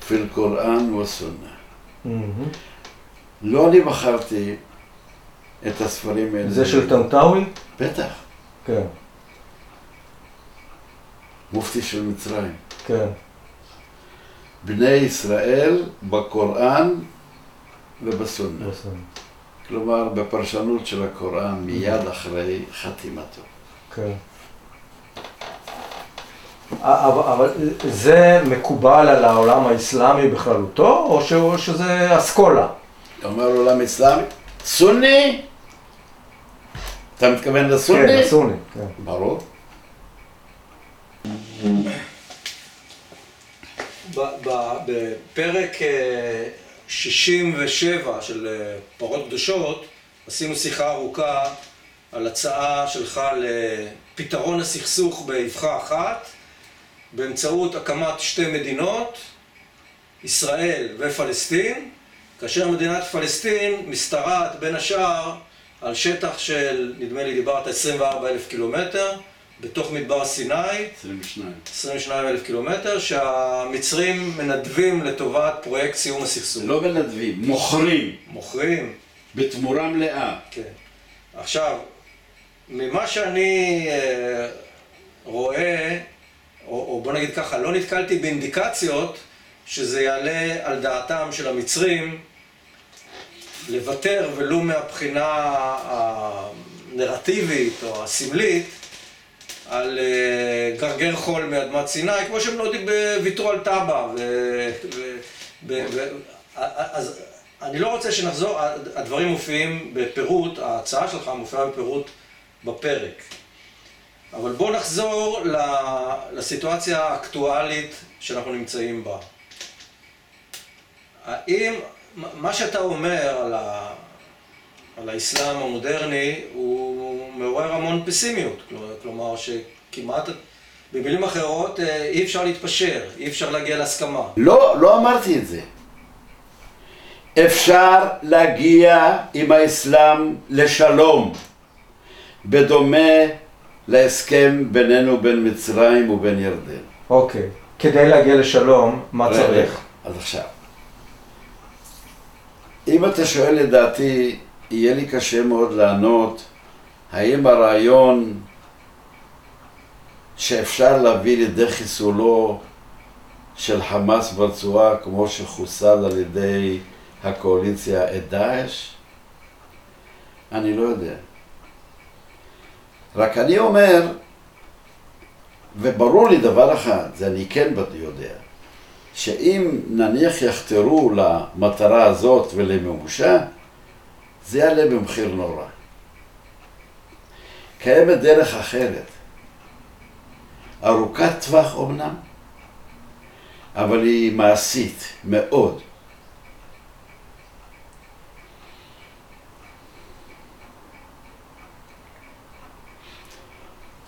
פיל קוראן וסונה. לא אני בחרתי את הספרים האלה.
זה של טנטאווי?
בטח.
כן.
מופתי של מצרים.
כן.
בני ישראל בקוראן ובסונה. כלומר, בפרשנות של הקוראן מיד אחרי חתימתו.
כן. אבל, זה מקובל על העולם האסלאמי בכללותו, או, ש, או שזה אסכולה?
אתה אומר עולם אסלאמי? סוני? אתה מתכוון לסוני?
כן, הסוני, כן.
ברור.
בפרק אה, 67 של אה, פרות קדושות עשינו שיחה ארוכה על הצעה שלך לפתרון הסכסוך באבחה אחת באמצעות הקמת שתי מדינות, ישראל ופלסטין, כאשר מדינת פלסטין משתרעת בין השאר על שטח של, נדמה לי דיברת 24 אלף קילומטר, בתוך מדבר סיני,
22.
22 אלף קילומטר, שהמצרים מנדבים לטובת פרויקט סיום הסכסוך.
לא מנדבים, מוכרים,
מוכרים,
בתמורה מלאה.
כן. עכשיו, ממה שאני אה, רואה, או, או בוא נגיד ככה, לא נתקלתי באינדיקציות שזה יעלה על דעתם של המצרים לוותר ולו מהבחינה הנרטיבית או הסמלית על אה, גרגר חול מאדמת סיני, כמו שהם לא ויתרו על טאבה. אז אני לא רוצה שנחזור, הדברים מופיעים בפירוט, ההצעה שלך מופיעה בפירוט בפרק. אבל בואו נחזור לסיטואציה האקטואלית שאנחנו נמצאים בה. האם מה שאתה אומר על, ה, על האסלאם המודרני הוא מעורר המון פסימיות, כלומר שכמעט, במילים אחרות, אה, אי אפשר להתפשר, אי אפשר להגיע להסכמה.
לא, לא אמרתי את זה. אפשר להגיע עם האסלאם לשלום, בדומה להסכם בינינו בין מצרים ובין ירדן.
אוקיי. כדי להגיע לשלום, מה
רגע,
צריך?
אז עכשיו. אם אתה שואל לדעתי, יהיה לי קשה מאוד לענות האם הרעיון שאפשר להביא לידי חיסולו של חמאס ברצועה כמו שחוסל על ידי הקואליציה את דאעש? אני לא יודע. רק אני אומר, וברור לי דבר אחד, זה אני כן יודע, שאם נניח יחתרו למטרה הזאת ולמימושה, זה יעלה במחיר נורא. קיימת דרך אחרת, ארוכת טווח אומנם, אבל היא מעשית מאוד.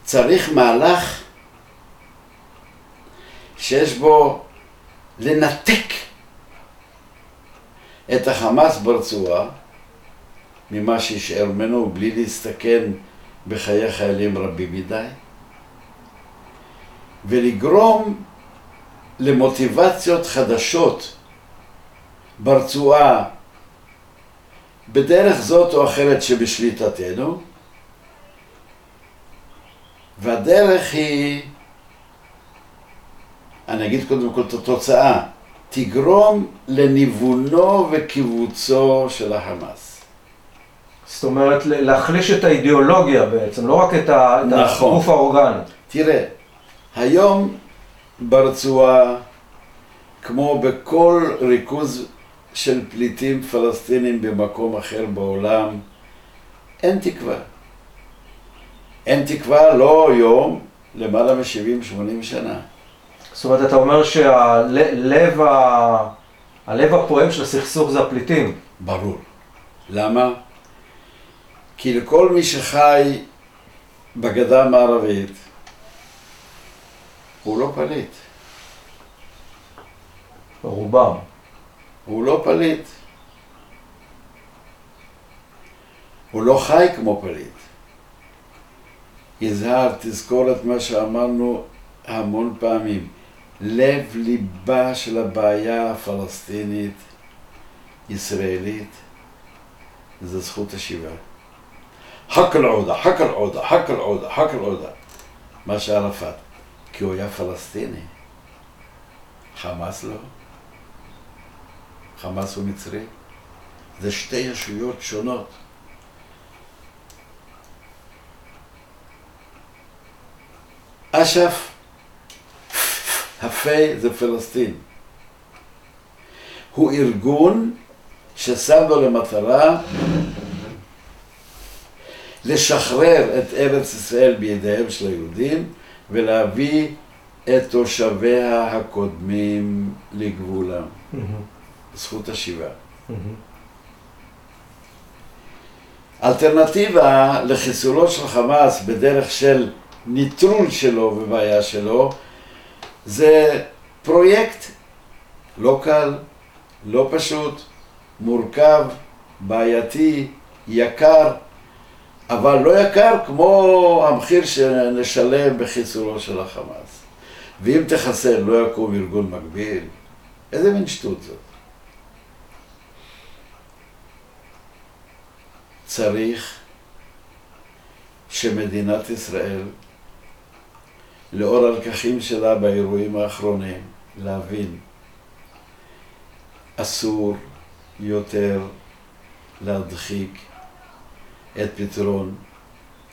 צריך מהלך שיש בו לנתק את החמאס ברצועה ממה שישאר ממנו בלי להסתכן בחיי חיילים רבים מדי, ולגרום למוטיבציות חדשות ברצועה בדרך זאת או אחרת שבשליטתנו, והדרך היא, אני אגיד קודם כל את התוצאה, תגרום לניוונו וקיבוצו של החמאס.
זאת אומרת, להחליש את האידיאולוגיה בעצם, לא רק את.
נכון.
הגוף האורגני.
תראה, היום ברצועה, כמו בכל ריכוז של פליטים פלסטינים במקום אחר בעולם, אין תקווה. אין תקווה לא יום, למעלה מ-70-80 שנה.
זאת אומרת, אתה אומר שהלב ה... הלב הפועם של הסכסוך זה הפליטים.
ברור. למה? כי לכל מי שחי בגדה המערבית, הוא לא פליט.
רובם.
הוא לא פליט. הוא לא חי כמו פליט. יזהר, תזכור את מה שאמרנו המון פעמים. לב ליבה של הבעיה הפלסטינית ישראלית זה זכות השיבה. חק אל-עודה, חק אל-עודה, חק אל-עודה, חק אל-עודה. מה שערפאת. כי הוא היה פלסטיני. חמאס לא. חמאס הוא מצרי. זה שתי ישויות שונות. אש"ף, הפה זה פלסטין. הוא ארגון ששם לו למטרה לשחרר את ארץ ישראל בידיהם של היהודים ולהביא את תושביה הקודמים לגבולם. זכות השיבה. אלטרנטיבה לחיסולו של חמאס בדרך של ניטרול שלו ובעיה שלו זה פרויקט לא קל, לא פשוט, מורכב, בעייתי, יקר, אבל לא יקר כמו המחיר שנשלם בחיסולו של החמאס. ואם תחסל לא יקום ארגון מקביל, איזה מין שטות זאת? צריך שמדינת ישראל, לאור הלקחים שלה באירועים האחרונים, להבין, אסור יותר להדחיק את פתרון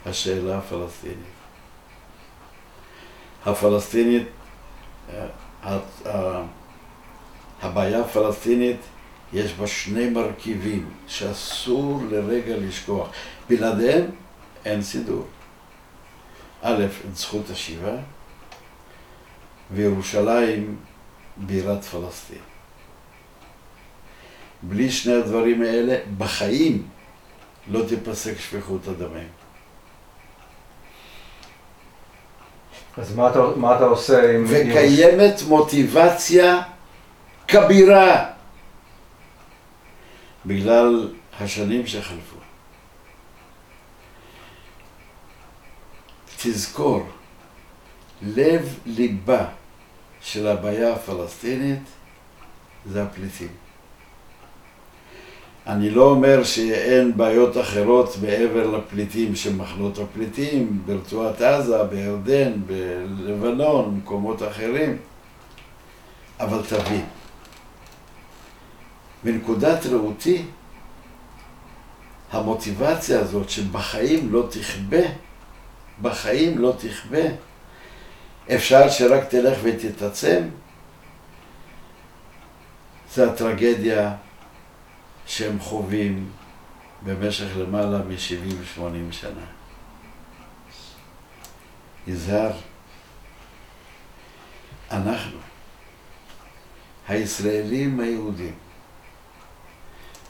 השאלה הפלסטינית. הפלסטינית, הבעיה הפלסטינית יש בה שני מרכיבים שאסור לרגע לשכוח. בלעדיהם אין סידור. א', את זכות השיבה, וירושלים בירת פלסטין. בלי שני הדברים האלה, בחיים לא תיפסק שפיכות הדמים.
אז מה אתה, מה אתה עושה עם...
וקיימת מוטיבציה כבירה בגלל השנים שחלפו. תזכור, לב ליבה של הבעיה הפלסטינית זה הפליטים. אני לא אומר שאין בעיות אחרות מעבר לפליטים של מחנות הפליטים, ברצועת עזה, בירדן, בלבנון, במקומות אחרים, אבל תבין, מנקודת ראותי, המוטיבציה הזאת שבחיים לא תכבה, בחיים לא תכבה, אפשר שרק תלך ותתעצם, זה הטרגדיה שהם חווים במשך למעלה מ-70-80 שנה. יזהר, אנחנו, הישראלים היהודים,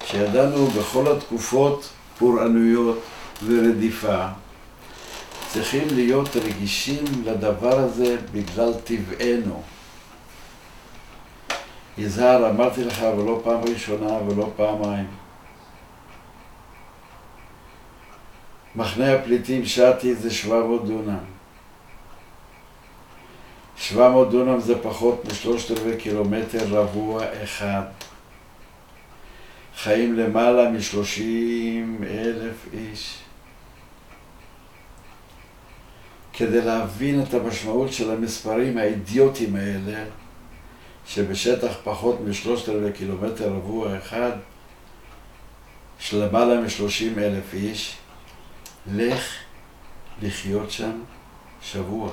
שידענו בכל התקופות פורענויות ורדיפה, צריכים להיות רגישים לדבר הזה בגלל טבענו. יזהר, אמרתי לך, ולא פעם ראשונה ולא פעמיים, מחנה הפליטים שתי זה 700 דונם. 700 דונם זה פחות משלושת רבעי קילומטר רבוע אחד. חיים למעלה משלושים אלף איש. כדי להבין את המשמעות של המספרים האידיוטיים האלה, שבשטח פחות משלושת רבעי קילומטר רבוע אחד, של למעלה משלושים אלף איש, לך לחיות שם שבוע.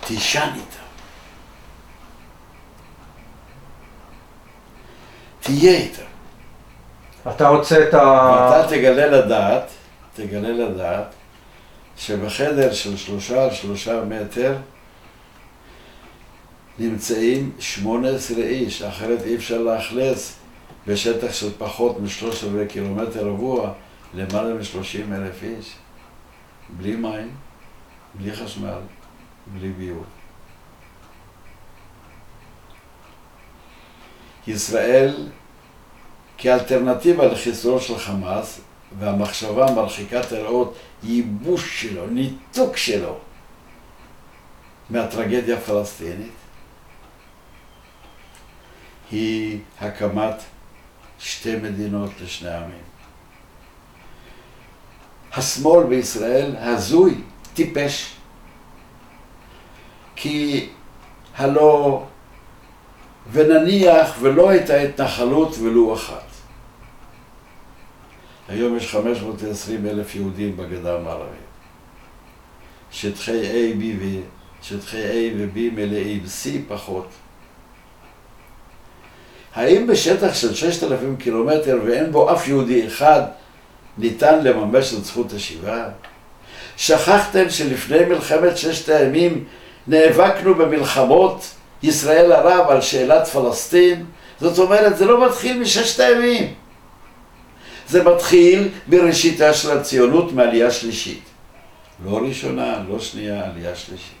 תישן איתם. תהיה איתם.
אתה רוצה את ה...
ואתה תגלה לדעת, תגלה לדעת, שבחדר של שלושה על שלושה מטר נמצאים שמונה עשרה איש, אחרת אי אפשר לאכלס בשטח של פחות משלושת רבעי קילומטר רבוע למעלה משלושים אלף איש. בלי מים, בלי חשמל, בלי ביוב. ישראל כאלטרנטיבה לחיסולו של חמאס והמחשבה מרחיקת הראות ייבוש שלו, ניתוק שלו מהטרגדיה הפלסטינית היא הקמת שתי מדינות לשני עמים. השמאל בישראל הזוי, טיפש, כי הלא ונניח ולא הייתה התנחלות ולו אחת. היום יש 520 אלף יהודים בגדה המערבית. שטחי A, B ו... שטחי A ו-B מלאים, C פחות. האם בשטח של 6,000 קילומטר ואין בו אף יהודי אחד ניתן לממש את זכות השיבה? שכחתם שלפני מלחמת ששת הימים נאבקנו במלחמות ישראל ערב על שאלת פלסטין? זאת אומרת, זה לא מתחיל מששת הימים. זה מתחיל בראשיתה של הציונות מעלייה שלישית. לא ראשונה, לא שנייה, עלייה שלישית.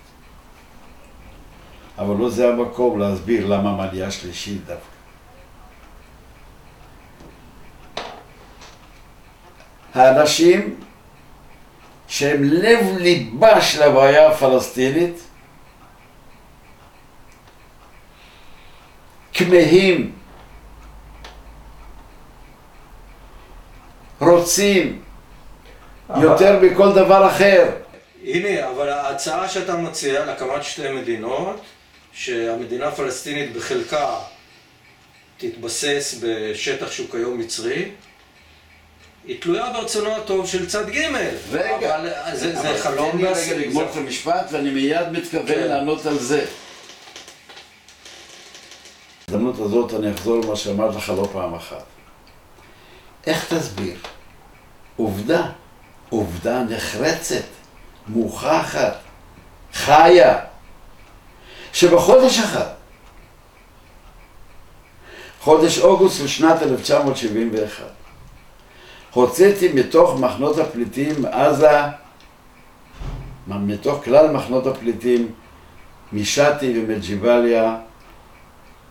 אבל לא זה המקום להסביר למה מעלייה שלישית דווקא. האנשים שהם לב ליבה של הבעיה הפלסטינית כמהים, רוצים יותר מכל דבר אחר.
הנה, אבל ההצעה שאתה מציע להקמת שתי מדינות, שהמדינה הפלסטינית בחלקה תתבסס בשטח שהוא כיום מצרי, היא תלויה ברצונו הטוב של צד ג'
רגע,
אבל זה, חלום
תן לי רגע לגמור את המשפט ואני מיד מתכוון
כן.
לענות על זה. בהזדמנות הזאת אני אחזור למה שאמרתי לך לא פעם אחת. איך תסביר? עובדה, עובדה נחרצת, מוכחת, חיה, שבחודש אחד, חודש אוגוסט של שנת 1971, הוצאתי מתוך מחנות הפליטים עזה, מתוך כלל מחנות הפליטים, משתי ומג'יבליה,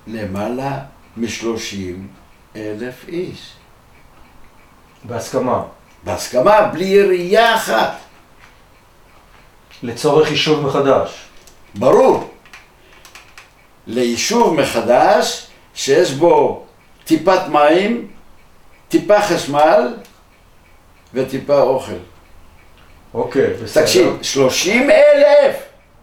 למעלה משלושים אלף איש.
בהסכמה.
בהסכמה, בלי ירייה אחת.
לצורך יישוב מחדש.
ברור. ליישוב מחדש שיש בו טיפת מים, טיפה חשמל וטיפה אוכל.
אוקיי, בסדר.
תקשיב, שלושים אלף!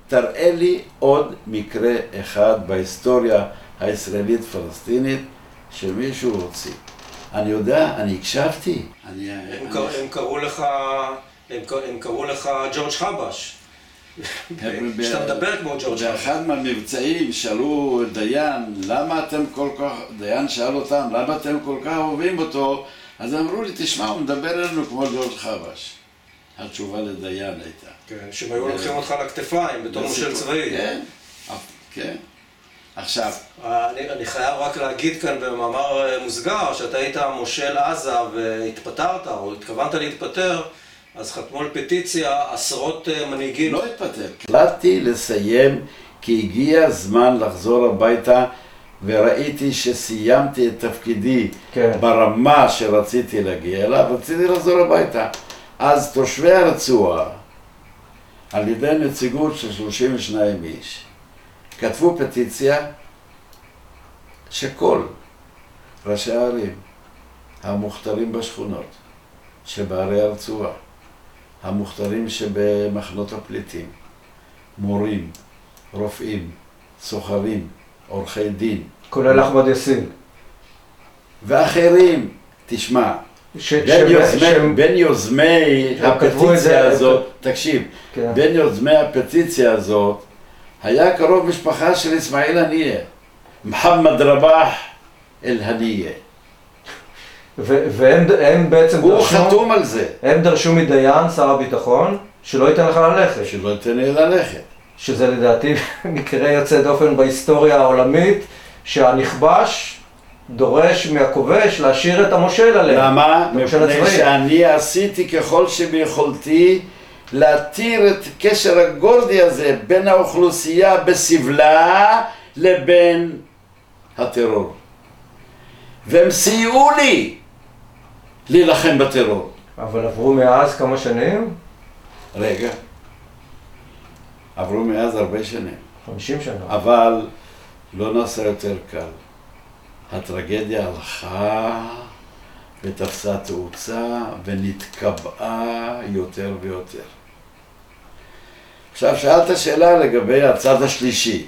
תראה לי עוד מקרה אחד בהיסטוריה הישראלית-פלסטינית שמישהו הוציא. אני יודע, אני הקשבתי. אני...
הם,
אני-
קר, הם קראו לך, הם, קר- הם קראו לך ג'ורג' חבש.
הם-
שאתה מדבר כמו ג'ורג' חבש.
באחד מהמבצעים שאלו דיין, למה אתם כל כך, דיין שאל אותם, למה אתם כל כך אוהבים אותו? אז אמרו לי, תשמע, הוא מדבר אלינו כמו ג'ורג' חבש. התשובה לדיין הייתה.
כן, שהם היו לוקחים אותך לכתפיים בתור מושל צבאי.
כן, כן. עכשיו,
אני, אני חייב רק להגיד כאן במאמר אה, מוסגר, שאתה היית מושל עזה והתפטרת, או התכוונת להתפטר, אז חתמו על פטיציה עשרות אה, מנהיגים.
לא התפטר. החלטתי לסיים כי הגיע הזמן לחזור הביתה וראיתי שסיימתי את תפקידי
כן.
ברמה שרציתי להגיע אליו, רציתי לחזור הביתה. אז תושבי הרצועה, על ידי נציגות של 32 איש, כתבו פטיציה שכל ראשי הערים המוכתרים בשכונות שבערי הרצועה, המוכתרים שבמחנות הפליטים, מורים, רופאים, סוחרים, עורכי דין,
כולל אחמד יאסין.
ואחרים, תשמע,
ש-
בין
ש-
יוזמי,
שהם-
בין יוזמי
את
הפטיציה הזאת, תקשיב,
כן.
בין יוזמי הפטיציה הזאת היה קרוב משפחה של אסמאעיל הנייה, מוחמד רבאח אל-הנייה.
ו- והם הם בעצם
הוא
דרשו,
חתום על זה,
הם דרשו מדיין, שר הביטחון, שלא ייתן לך ללכת.
שלא ייתן לי ללכת.
שזה לדעתי [LAUGHS] מקרה יוצא דופן בהיסטוריה העולמית, שהנכבש דורש מהכובש להשאיר את המושל עליהם.
למה? מפני. שאני עשיתי ככל שביכולתי להתיר את קשר הגורדי הזה בין האוכלוסייה בסבלה לבין הטרור. והם סייעו לי להילחם בטרור.
אבל עברו מאז כמה שנים?
רגע, עברו מאז הרבה שנים,
50 שנה.
אבל לא נעשה יותר קל. הטרגדיה הלכה ותפסה תאוצה ונתקבעה יותר ויותר. עכשיו, שאלת שאלה לגבי הצד השלישי.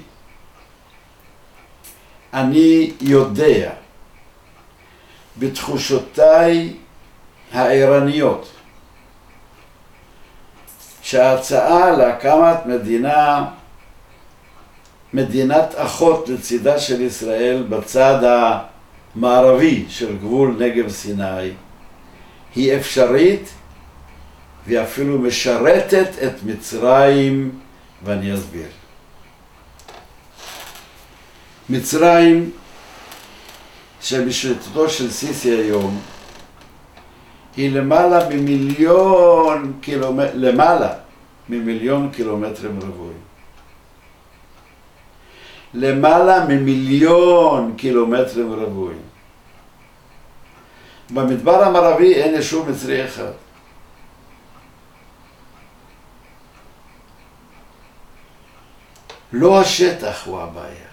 אני יודע בתחושותיי הערניות שההצעה להקמת מדינה, מדינת אחות לצידה של ישראל בצד המערבי של גבול נגב סיני היא אפשרית והיא אפילו משרתת את מצרים ואני אסביר. מצרים שבשליטתו של סיסי היום היא למעלה ממיליון קילומטר, למעלה ממיליון קילומטרים רבועים. למעלה ממיליון קילומטרים רבועים. במדבר המערבי אין יישוב מצרי אחד. לא השטח הוא הבעיה.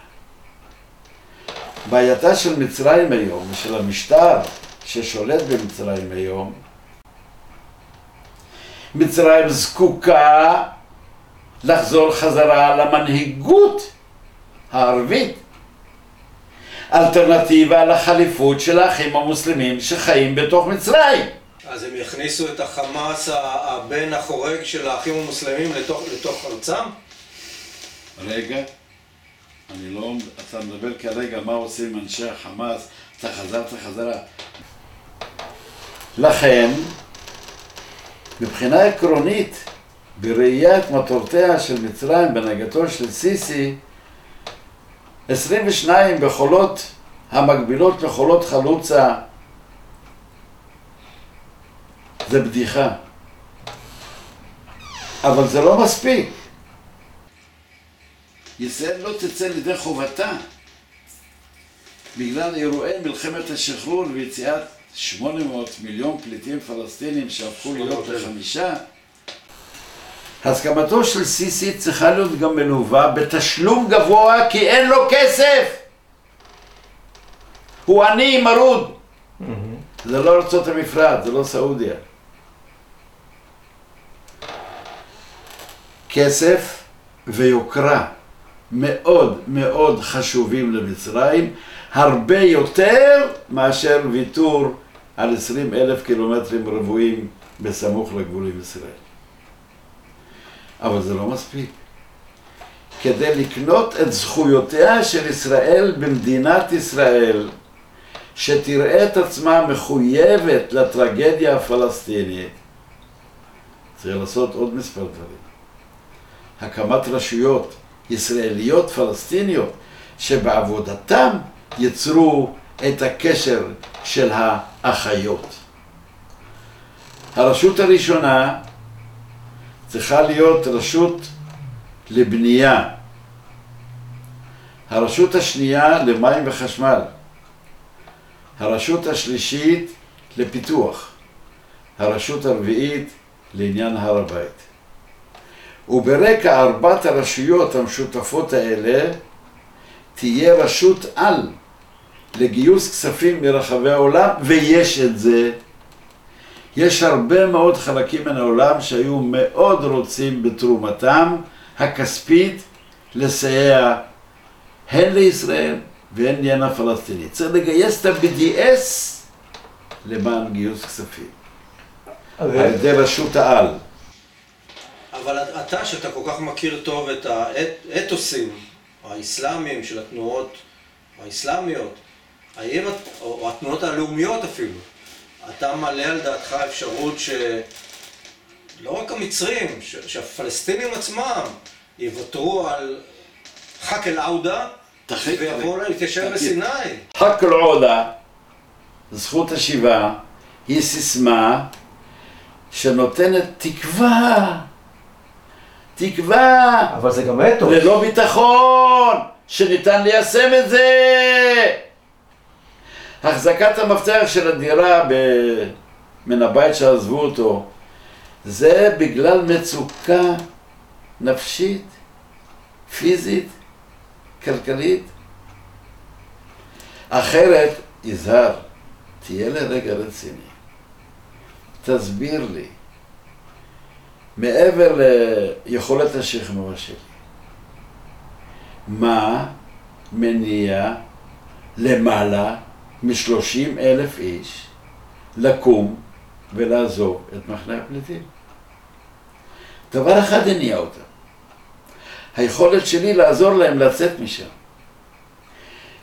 בעייתה של מצרים היום ושל המשטר ששולט במצרים היום, מצרים זקוקה לחזור חזרה למנהיגות הערבית. אלטרנטיבה לחליפות של האחים המוסלמים שחיים בתוך מצרים.
אז הם יכניסו את החמאס הבן החורג של האחים המוסלמים לתוך, לתוך ארצם?
רגע, אני לא, אתה מדבר כרגע מה עושים אנשי החמאס, אתה חזרת חזרה. לכן, מבחינה עקרונית, בראיית מטורותיה של מצרים בהנהגתו של סיסי, 22 בחולות המקבילות לחולות חלוצה זה בדיחה. אבל זה לא מספיק. ישראל לא תצא לידי חובתה בגלל אירועי מלחמת השחרור ויציאת 800 מיליון פליטים פלסטינים שהפכו להיות לחמישה. הסכמתו של סיסי צריכה להיות גם מלווה בתשלום גבוה כי אין לו כסף. הוא עני מרוד. זה לא ארצות המפרץ, זה לא סעודיה. כסף ויוקרה מאוד מאוד חשובים למצרים, הרבה יותר מאשר ויתור על 20 אלף קילומטרים רבועים בסמוך לגבול עם ישראל. אבל זה לא מספיק. כדי לקנות את זכויותיה של ישראל במדינת ישראל, שתראה את עצמה מחויבת לטרגדיה הפלסטינית, צריך לעשות עוד מספר דברים. הקמת רשויות ישראליות פלסטיניות שבעבודתם יצרו את הקשר של האחיות. הרשות הראשונה צריכה להיות רשות לבנייה. הרשות השנייה למים וחשמל. הרשות השלישית לפיתוח. הרשות הרביעית לעניין הר הבית. וברקע ארבעת הרשויות המשותפות האלה תהיה רשות על לגיוס כספים מרחבי העולם, ויש את זה. יש הרבה מאוד חלקים מן העולם שהיו מאוד רוצים בתרומתם הכספית לסייע הן לישראל והן לעניין הפלסטיני. צריך לגייס את ה-BDS למען גיוס כספים. על ידי רשות העל.
אבל אתה, שאתה כל כך מכיר טוב את האתוסים האסלאמיים של התנועות האסלאמיות, האם, או התנועות הלאומיות אפילו, אתה מעלה על דעתך אפשרות שלא רק המצרים, שהפלסטינים עצמם יוותרו על חק אל-עודה ויבואו להתיישב בסיני.
חק אל-עודה, זכות השיבה, היא סיסמה שנותנת תקווה. תקווה.
אבל זה גם אתוס.
ללא ביטחון, שניתן ליישם את זה. החזקת המפתח של הדירה מן הבית שעזבו אותו, זה בגלל מצוקה נפשית, פיזית, כלכלית. אחרת, יזהר, תהיה לרגע רציני. תסביר לי, מעבר ליכולת השכנוע שלי, מה מניע למעלה משלושים אלף איש לקום ולעזוב את מחנה הפליטים. דבר אחד הניע אותם, היכולת שלי לעזור להם לצאת משם.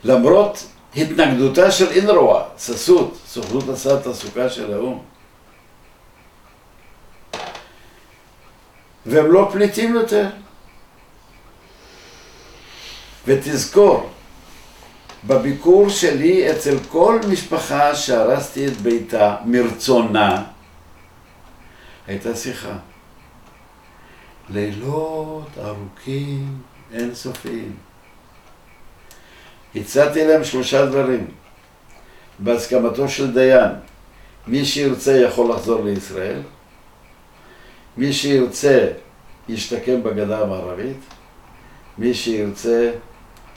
למרות התנגדותה של אינרואה, ססות, סוכנות הסעת תעסוקה של האו"ם. והם לא פליטים יותר. ותזכור, בביקור שלי אצל כל משפחה שהרסתי את ביתה מרצונה, הייתה שיחה. לילות ארוכים, אינסופיים. הצעתי להם שלושה דברים, בהסכמתו של דיין, מי שירצה יכול לחזור לישראל, מי שירצה ישתקם בגדה המערבית, מי שירצה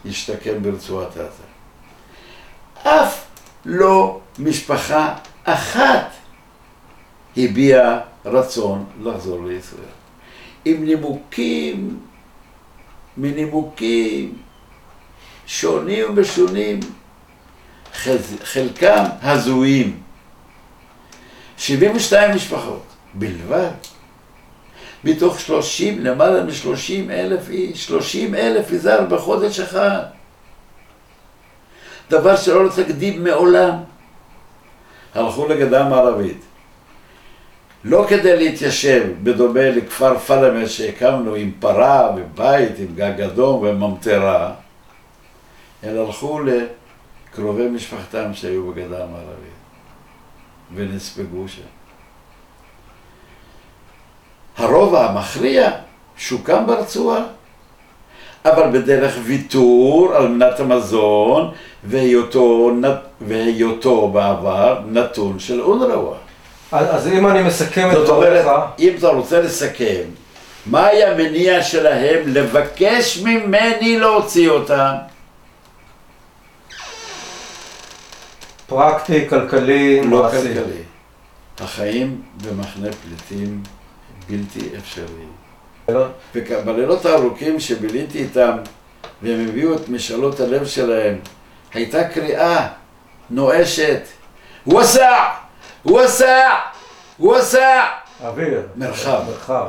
ישתקם ברצועת עזה. אף לא משפחה אחת הביעה רצון לחזור לישראל. עם נימוקים, מנימוקים שונים ומשונים, חלקם הזויים. 72 משפחות בלבד, מתוך 30, למעלה מ-30 אלף איש, 30 אלף יזהר בחודש אחד. דבר שלא תקדים מעולם. הלכו לגדה המערבית. לא כדי להתיישב, בדומה לכפר פלמה שהקמנו עם פרה ובית, עם גג אדום וממטרה, אלא הלכו לקרובי משפחתם שהיו בגדה המערבית ונספגו שם. הרוב המכריע שוקם ברצועה, אבל בדרך ויתור על מנת המזון והיותו, והיותו בעבר נתון של אונרווה.
אז אם אני מסכם את
דבריך... אם אתה רוצה לסכם, מה היה המניע שלהם לבקש ממני להוציא אותם?
פרקטי, כלכלי,
לא מעשי. כלכלי. החיים במחנה פליטים בלתי אפשריים. בלילות הארוכים שביליתי איתם והם הביאו את משאלות הלב שלהם, הייתה קריאה נואשת, ווסע! ווסע! ווסע!
אוויר.
מרחב.
מרחב.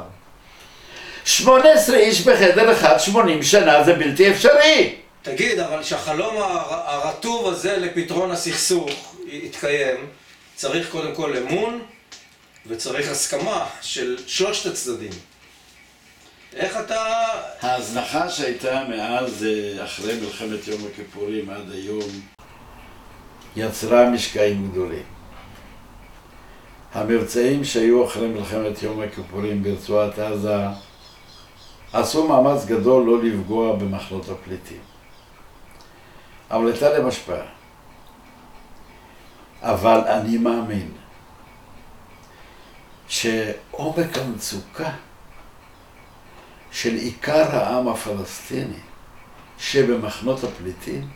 18 איש בחדר אחד, 80 שנה, זה בלתי אפשרי.
תגיד, אבל שהחלום הרטוב הזה לפתרון הסכסוך יתקיים, צריך קודם כל אמון וצריך הסכמה של שלושת הצדדים. איך אתה...
ההזנחה שהייתה מאז, אה, אחרי מלחמת יום הכיפורים עד היום, יצרה משקעים גדולים. המבצעים שהיו אחרי מלחמת יום הכיפורים ברצועת עזה עשו מאמץ גדול לא לפגוע במחנות הפליטים. אבל הייתה להם השפעה. אבל אני מאמין שעומק המצוקה של עיקר העם הפלסטיני שבמחנות הפליטים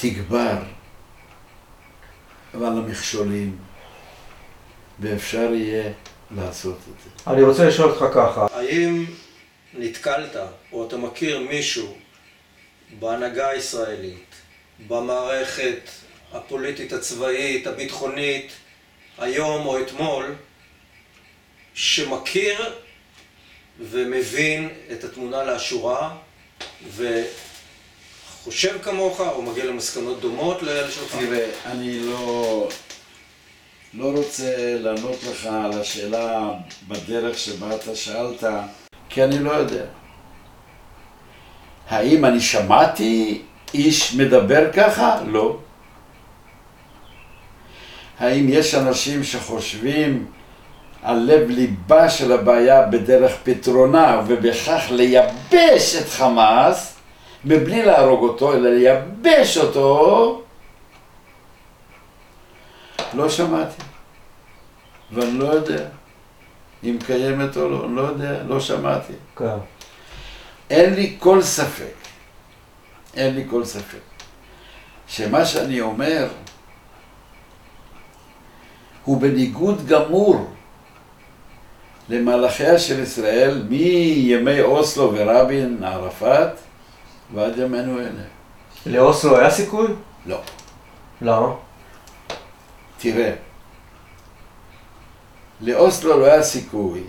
תגבר על המכשולים ואפשר יהיה לעשות את זה.
אני רוצה לשאול אותך ככה, האם נתקלת או אתה מכיר מישהו בהנהגה הישראלית, במערכת הפוליטית הצבאית, הביטחונית, היום או אתמול, שמכיר ומבין את התמונה לאשורה וחושב כמוך או מגיע למסקנות דומות לאלה שלך?
תראה, אני לא, לא רוצה לענות לך על השאלה בדרך שבה אתה שאלת, כי אני לא יודע. האם אני שמעתי איש מדבר ככה? לא. האם יש אנשים שחושבים על לב ליבה של הבעיה בדרך פתרונה ובכך לייבש את חמאס מבלי להרוג אותו אלא לייבש אותו. לא שמעתי. ואני לא יודע אם קיימת או לא, אני לא יודע, לא שמעתי.
כן.
אין לי כל ספק, אין לי כל ספק, שמה שאני אומר הוא בניגוד גמור למהלכיה של ישראל מימי אוסלו ורבין, ערפאת, ועד ימינו אלה.
לאוסלו היה סיכוי?
לא.
למה?
תראה, לאוסלו לא היה סיכוי,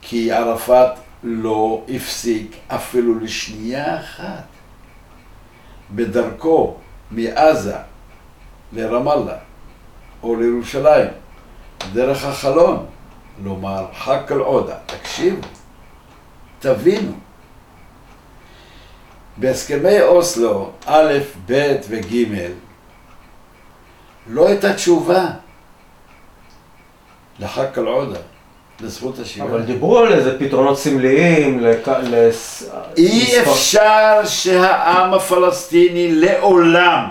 כי ערפאת לא הפסיק אפילו לשנייה אחת בדרכו מעזה לרמאללה או לירושלים, דרך החלון, לומר חק אל עודה, תקשיבו, תבינו. בהסכמי אוסלו, א', ב' וג', לא הייתה תשובה לחק אל עודה, לזכות השיבה.
אבל דיברו על איזה פתרונות סמליים, לכ... לס...
אי
מספר-
אפשר שהעם הפלסטיני לעולם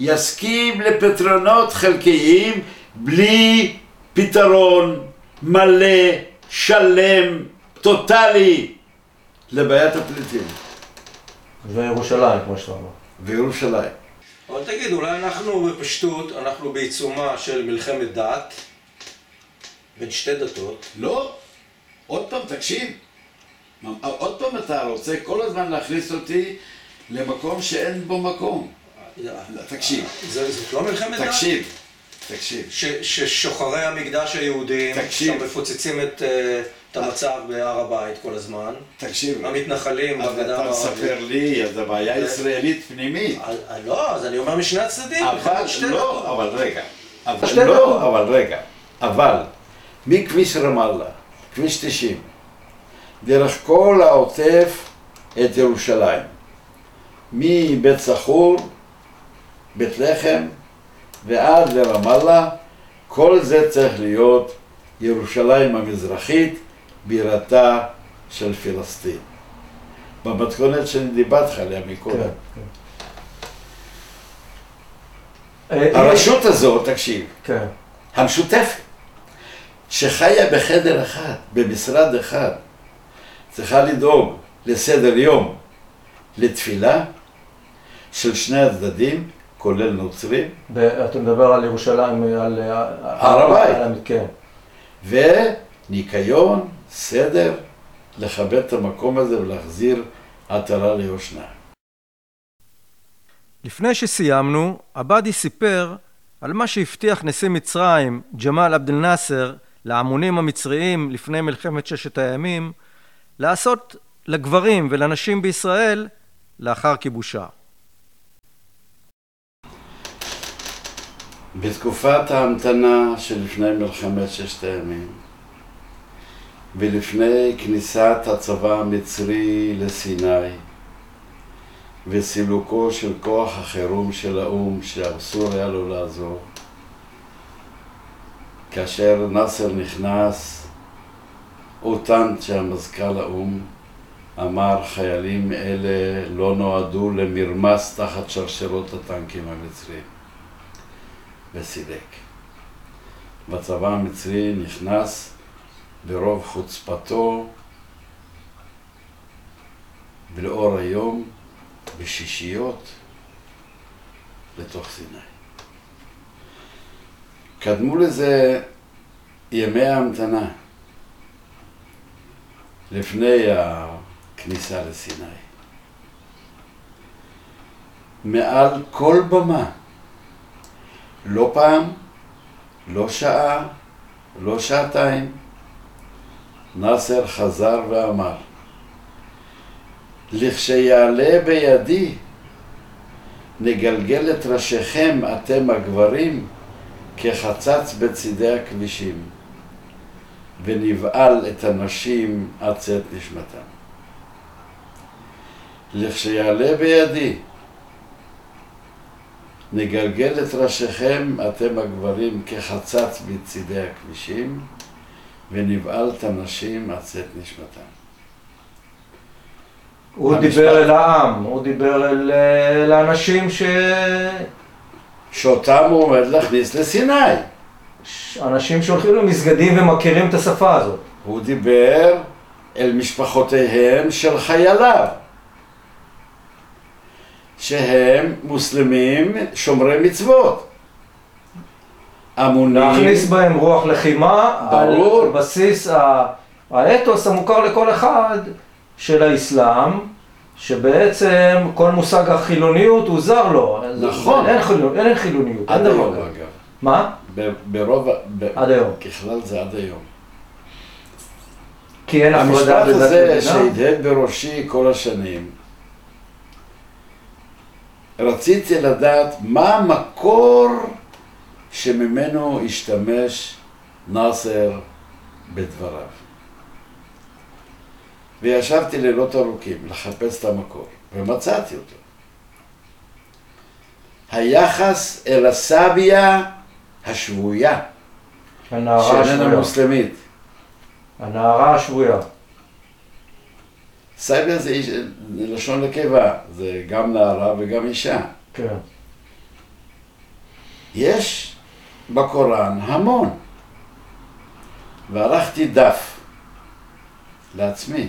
יסכים לפתרונות חלקיים בלי פתרון מלא, שלם, טוטאלי לבעיית הפליטים
וירושלים, כמו שאתה אומר.
וירושלים.
אבל תגיד, אולי אנחנו בפשטות, אנחנו בעיצומה של מלחמת דת בין שתי דתות.
לא, עוד פעם תקשיב, עוד פעם אתה רוצה כל הזמן להכניס אותי למקום שאין בו מקום. תקשיב,
זה, זאת לא מלחמת דת?
תקשיב, תקשיב.
ש, ששוחרי המקדש היהודים,
תקשיב.
שם מפוצצים את, אה, את המצב בהר הבית כל הזמן,
תקשיב,
המתנחלים בגדה
אתה
המערבית.
מספר לי, אז הבעיה ישראלית פנימית.
אה, אה, לא, אז אני אומר משני הצדדים,
אבל לא. אבל רגע. אבל
שתי דקות.
לא, אבל רגע. אבל מכביש רמאללה, כביש 90, דרך כל העוטף את ירושלים, מבית סחור, בית לחם ועד לרמאללה, כל זה צריך להיות ירושלים המזרחית, בירתה של פלסטין. במתכונת שאני דיברתי עליה מקודם.
כן, כן. אה,
הרשות הזאת, תקשיב,
כן.
המשותפת, שחיה בחדר אחד, במשרד אחד, צריכה לדאוג לסדר יום, לתפילה של שני הצדדים, כולל נוצרים,
ב- אתה מדבר על ירושלים, על...
הר הבית.
על- כן.
וניקיון, סדר, לכבד את המקום הזה ולהחזיר עטרה ליושנה.
לפני שסיימנו, עבאדי סיפר על מה שהבטיח נשיא מצרים, ג'מאל עבד אל-נאצר, להמונים המצריים לפני מלחמת ששת הימים, לעשות לגברים ולנשים בישראל לאחר כיבושה.
בתקופת ההמתנה שלפני מלחמת ששת הימים ולפני כניסת הצבא המצרי לסיני וסילוקו של כוח החירום של האו"ם שאסור היה לו לעזור כאשר נאסר נכנס, אותנט שהיה מזכ"ל האו"ם אמר חיילים אלה לא נועדו למרמס תחת שרשרות הטנקים המצריים וסילק. בצבא המצרי נכנס ברוב חוצפתו ולאור היום בשישיות לתוך סיני. קדמו לזה ימי ההמתנה לפני הכניסה לסיני. מעל כל במה, לא פעם, לא שעה, לא שעתיים, נאסר חזר ואמר, לכשיעלה בידי, נגלגל את ראשיכם, אתם הגברים, כחצץ בצידי הכבישים, ונבעל את הנשים עד צאת נשמתם. לכשיעלה בידי, נגלגל את ראשיכם, אתם הגברים, כחצץ בצידי הכבישים, ונבעל את הנשים עד צאת נשמתם.
הוא
המשפט-
דיבר אל העם, הוא דיבר אל, אל האנשים ש...
שאותם הוא עומד להכניס לסיני.
אנשים שהולכים למסגדים ומכירים את השפה הזאת.
הוא דיבר אל משפחותיהם של חייליו, שהם מוסלמים שומרי מצוות. אמונים,
להכניס בהם רוח לחימה
ברור.
על בסיס ה- האתוס המוכר לכל אחד של האסלאם, שבעצם כל מושג החילוניות הוא זר לו.
נכון.
אין, חילוניות, אין חילוניות,
עד היום. אגב.
מה?
ב- ברוב, ב-
עד היום.
ככלל זה עד היום.
כי אין
המשפט
הפרדה בדת
הזה
ומדינה.
שהדהד בראשי כל השנים, רציתי לדעת מה המקור שממנו השתמש נאסר בדבריו. וישבתי לילות ארוכים לחפש את המקור, ומצאתי אותו. היחס אל הסביה השבויה, שאיננה. מוסלמית.
הנערה השבויה.
סייבר זה איש, לשון נקבה, זה גם נערה וגם אישה.
כן.
יש בקוראן המון. וערכתי דף לעצמי,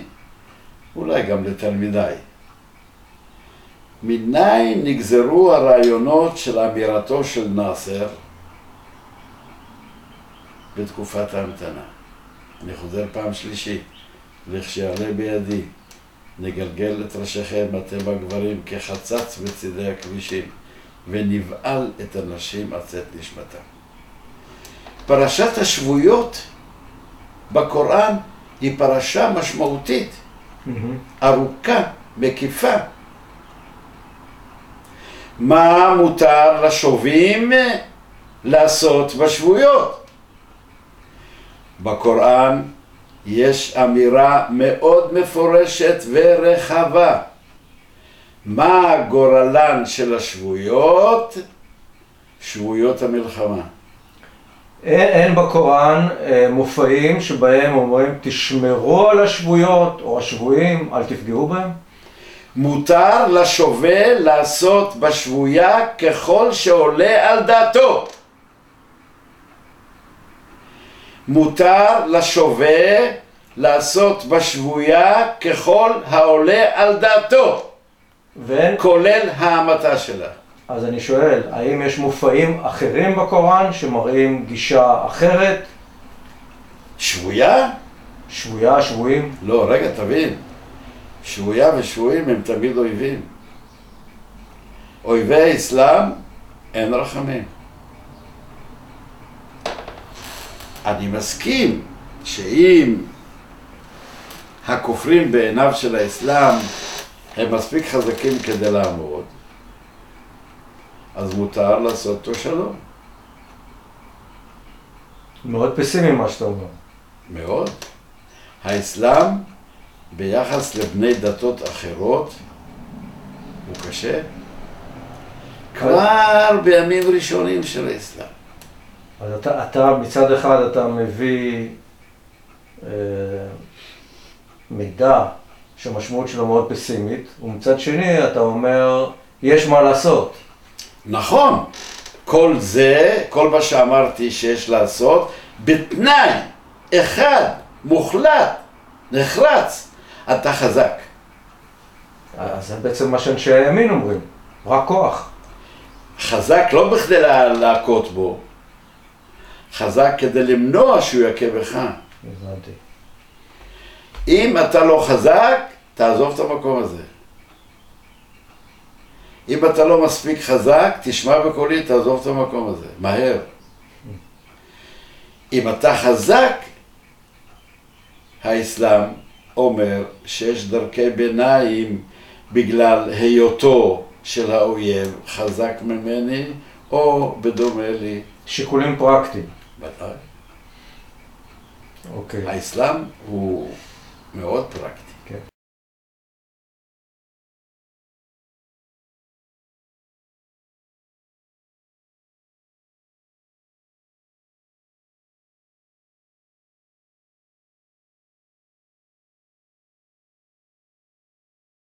אולי גם לתלמידיי. מניין נגזרו הרעיונות של אמירתו של נאסר בתקופת ההמתנה. אני חוזר פעם שלישית, לכשיעלה בידי, נגלגל את ראשיכם, אתם הגברים, כחצץ בצידי הכבישים, ונבעל את הנשים עד צאת נשמתם. פרשת השבויות בקוראן היא פרשה משמעותית. ארוכה, מקיפה. מה מותר לשובים לעשות בשבויות? בקוראן יש אמירה מאוד מפורשת ורחבה. מה גורלן של השבויות? שבויות המלחמה.
אין, אין בקוראן אה, מופעים שבהם אומרים תשמרו על השבויות או השבויים, אל תפגעו בהם?
מותר לשובל לעשות בשבויה ככל שעולה על דעתו. מותר לשווה לעשות בשבויה ככל העולה על דעתו,
ואין,
כולל ההמתה שלה.
אז אני שואל, האם יש מופעים אחרים בקוראן שמראים גישה אחרת?
שבויה?
שבויה, שבויים?
לא, רגע, תבין. שבויה ושבויים הם תמיד אויבים. אויבי האסלאם אין רחמים. אני מסכים שאם הכופרים בעיניו של האסלאם הם מספיק חזקים כדי לעמוד, אז מותר לעשות אותו שלום.
מאוד פסימי מה שאתה אומר.
מאוד. האסלאם ביחס לבני דתות אחרות הוא קשה. כבר בימים ראשונים של האסלאם.
אז אתה, אתה מצד אחד אתה מביא אה, מידע שהמשמעות שלו מאוד פסימית, ומצד שני אתה אומר, יש מה לעשות.
נכון, כל זה, כל מה שאמרתי שיש לעשות, בתנאי אחד, מוחלט, נחרץ, אתה חזק.
אז זה בעצם מה שאנשי הימין אומרים, רק כוח.
חזק לא בכדי לה- להכות בו, חזק כדי למנוע שהוא יכה בך.
הבנתי.
אם אתה לא חזק, תעזוב את המקום הזה. אם אתה לא מספיק חזק, תשמע בקולי, תעזוב את המקום הזה, מהר. אם אתה חזק, האסלאם אומר שיש דרכי ביניים בגלל היותו של האויב חזק ממני, או בדומה לי.
שיקולים פרקטיים.
ודאי.
אוקיי.
האסלאם הוא מאוד פרקטי.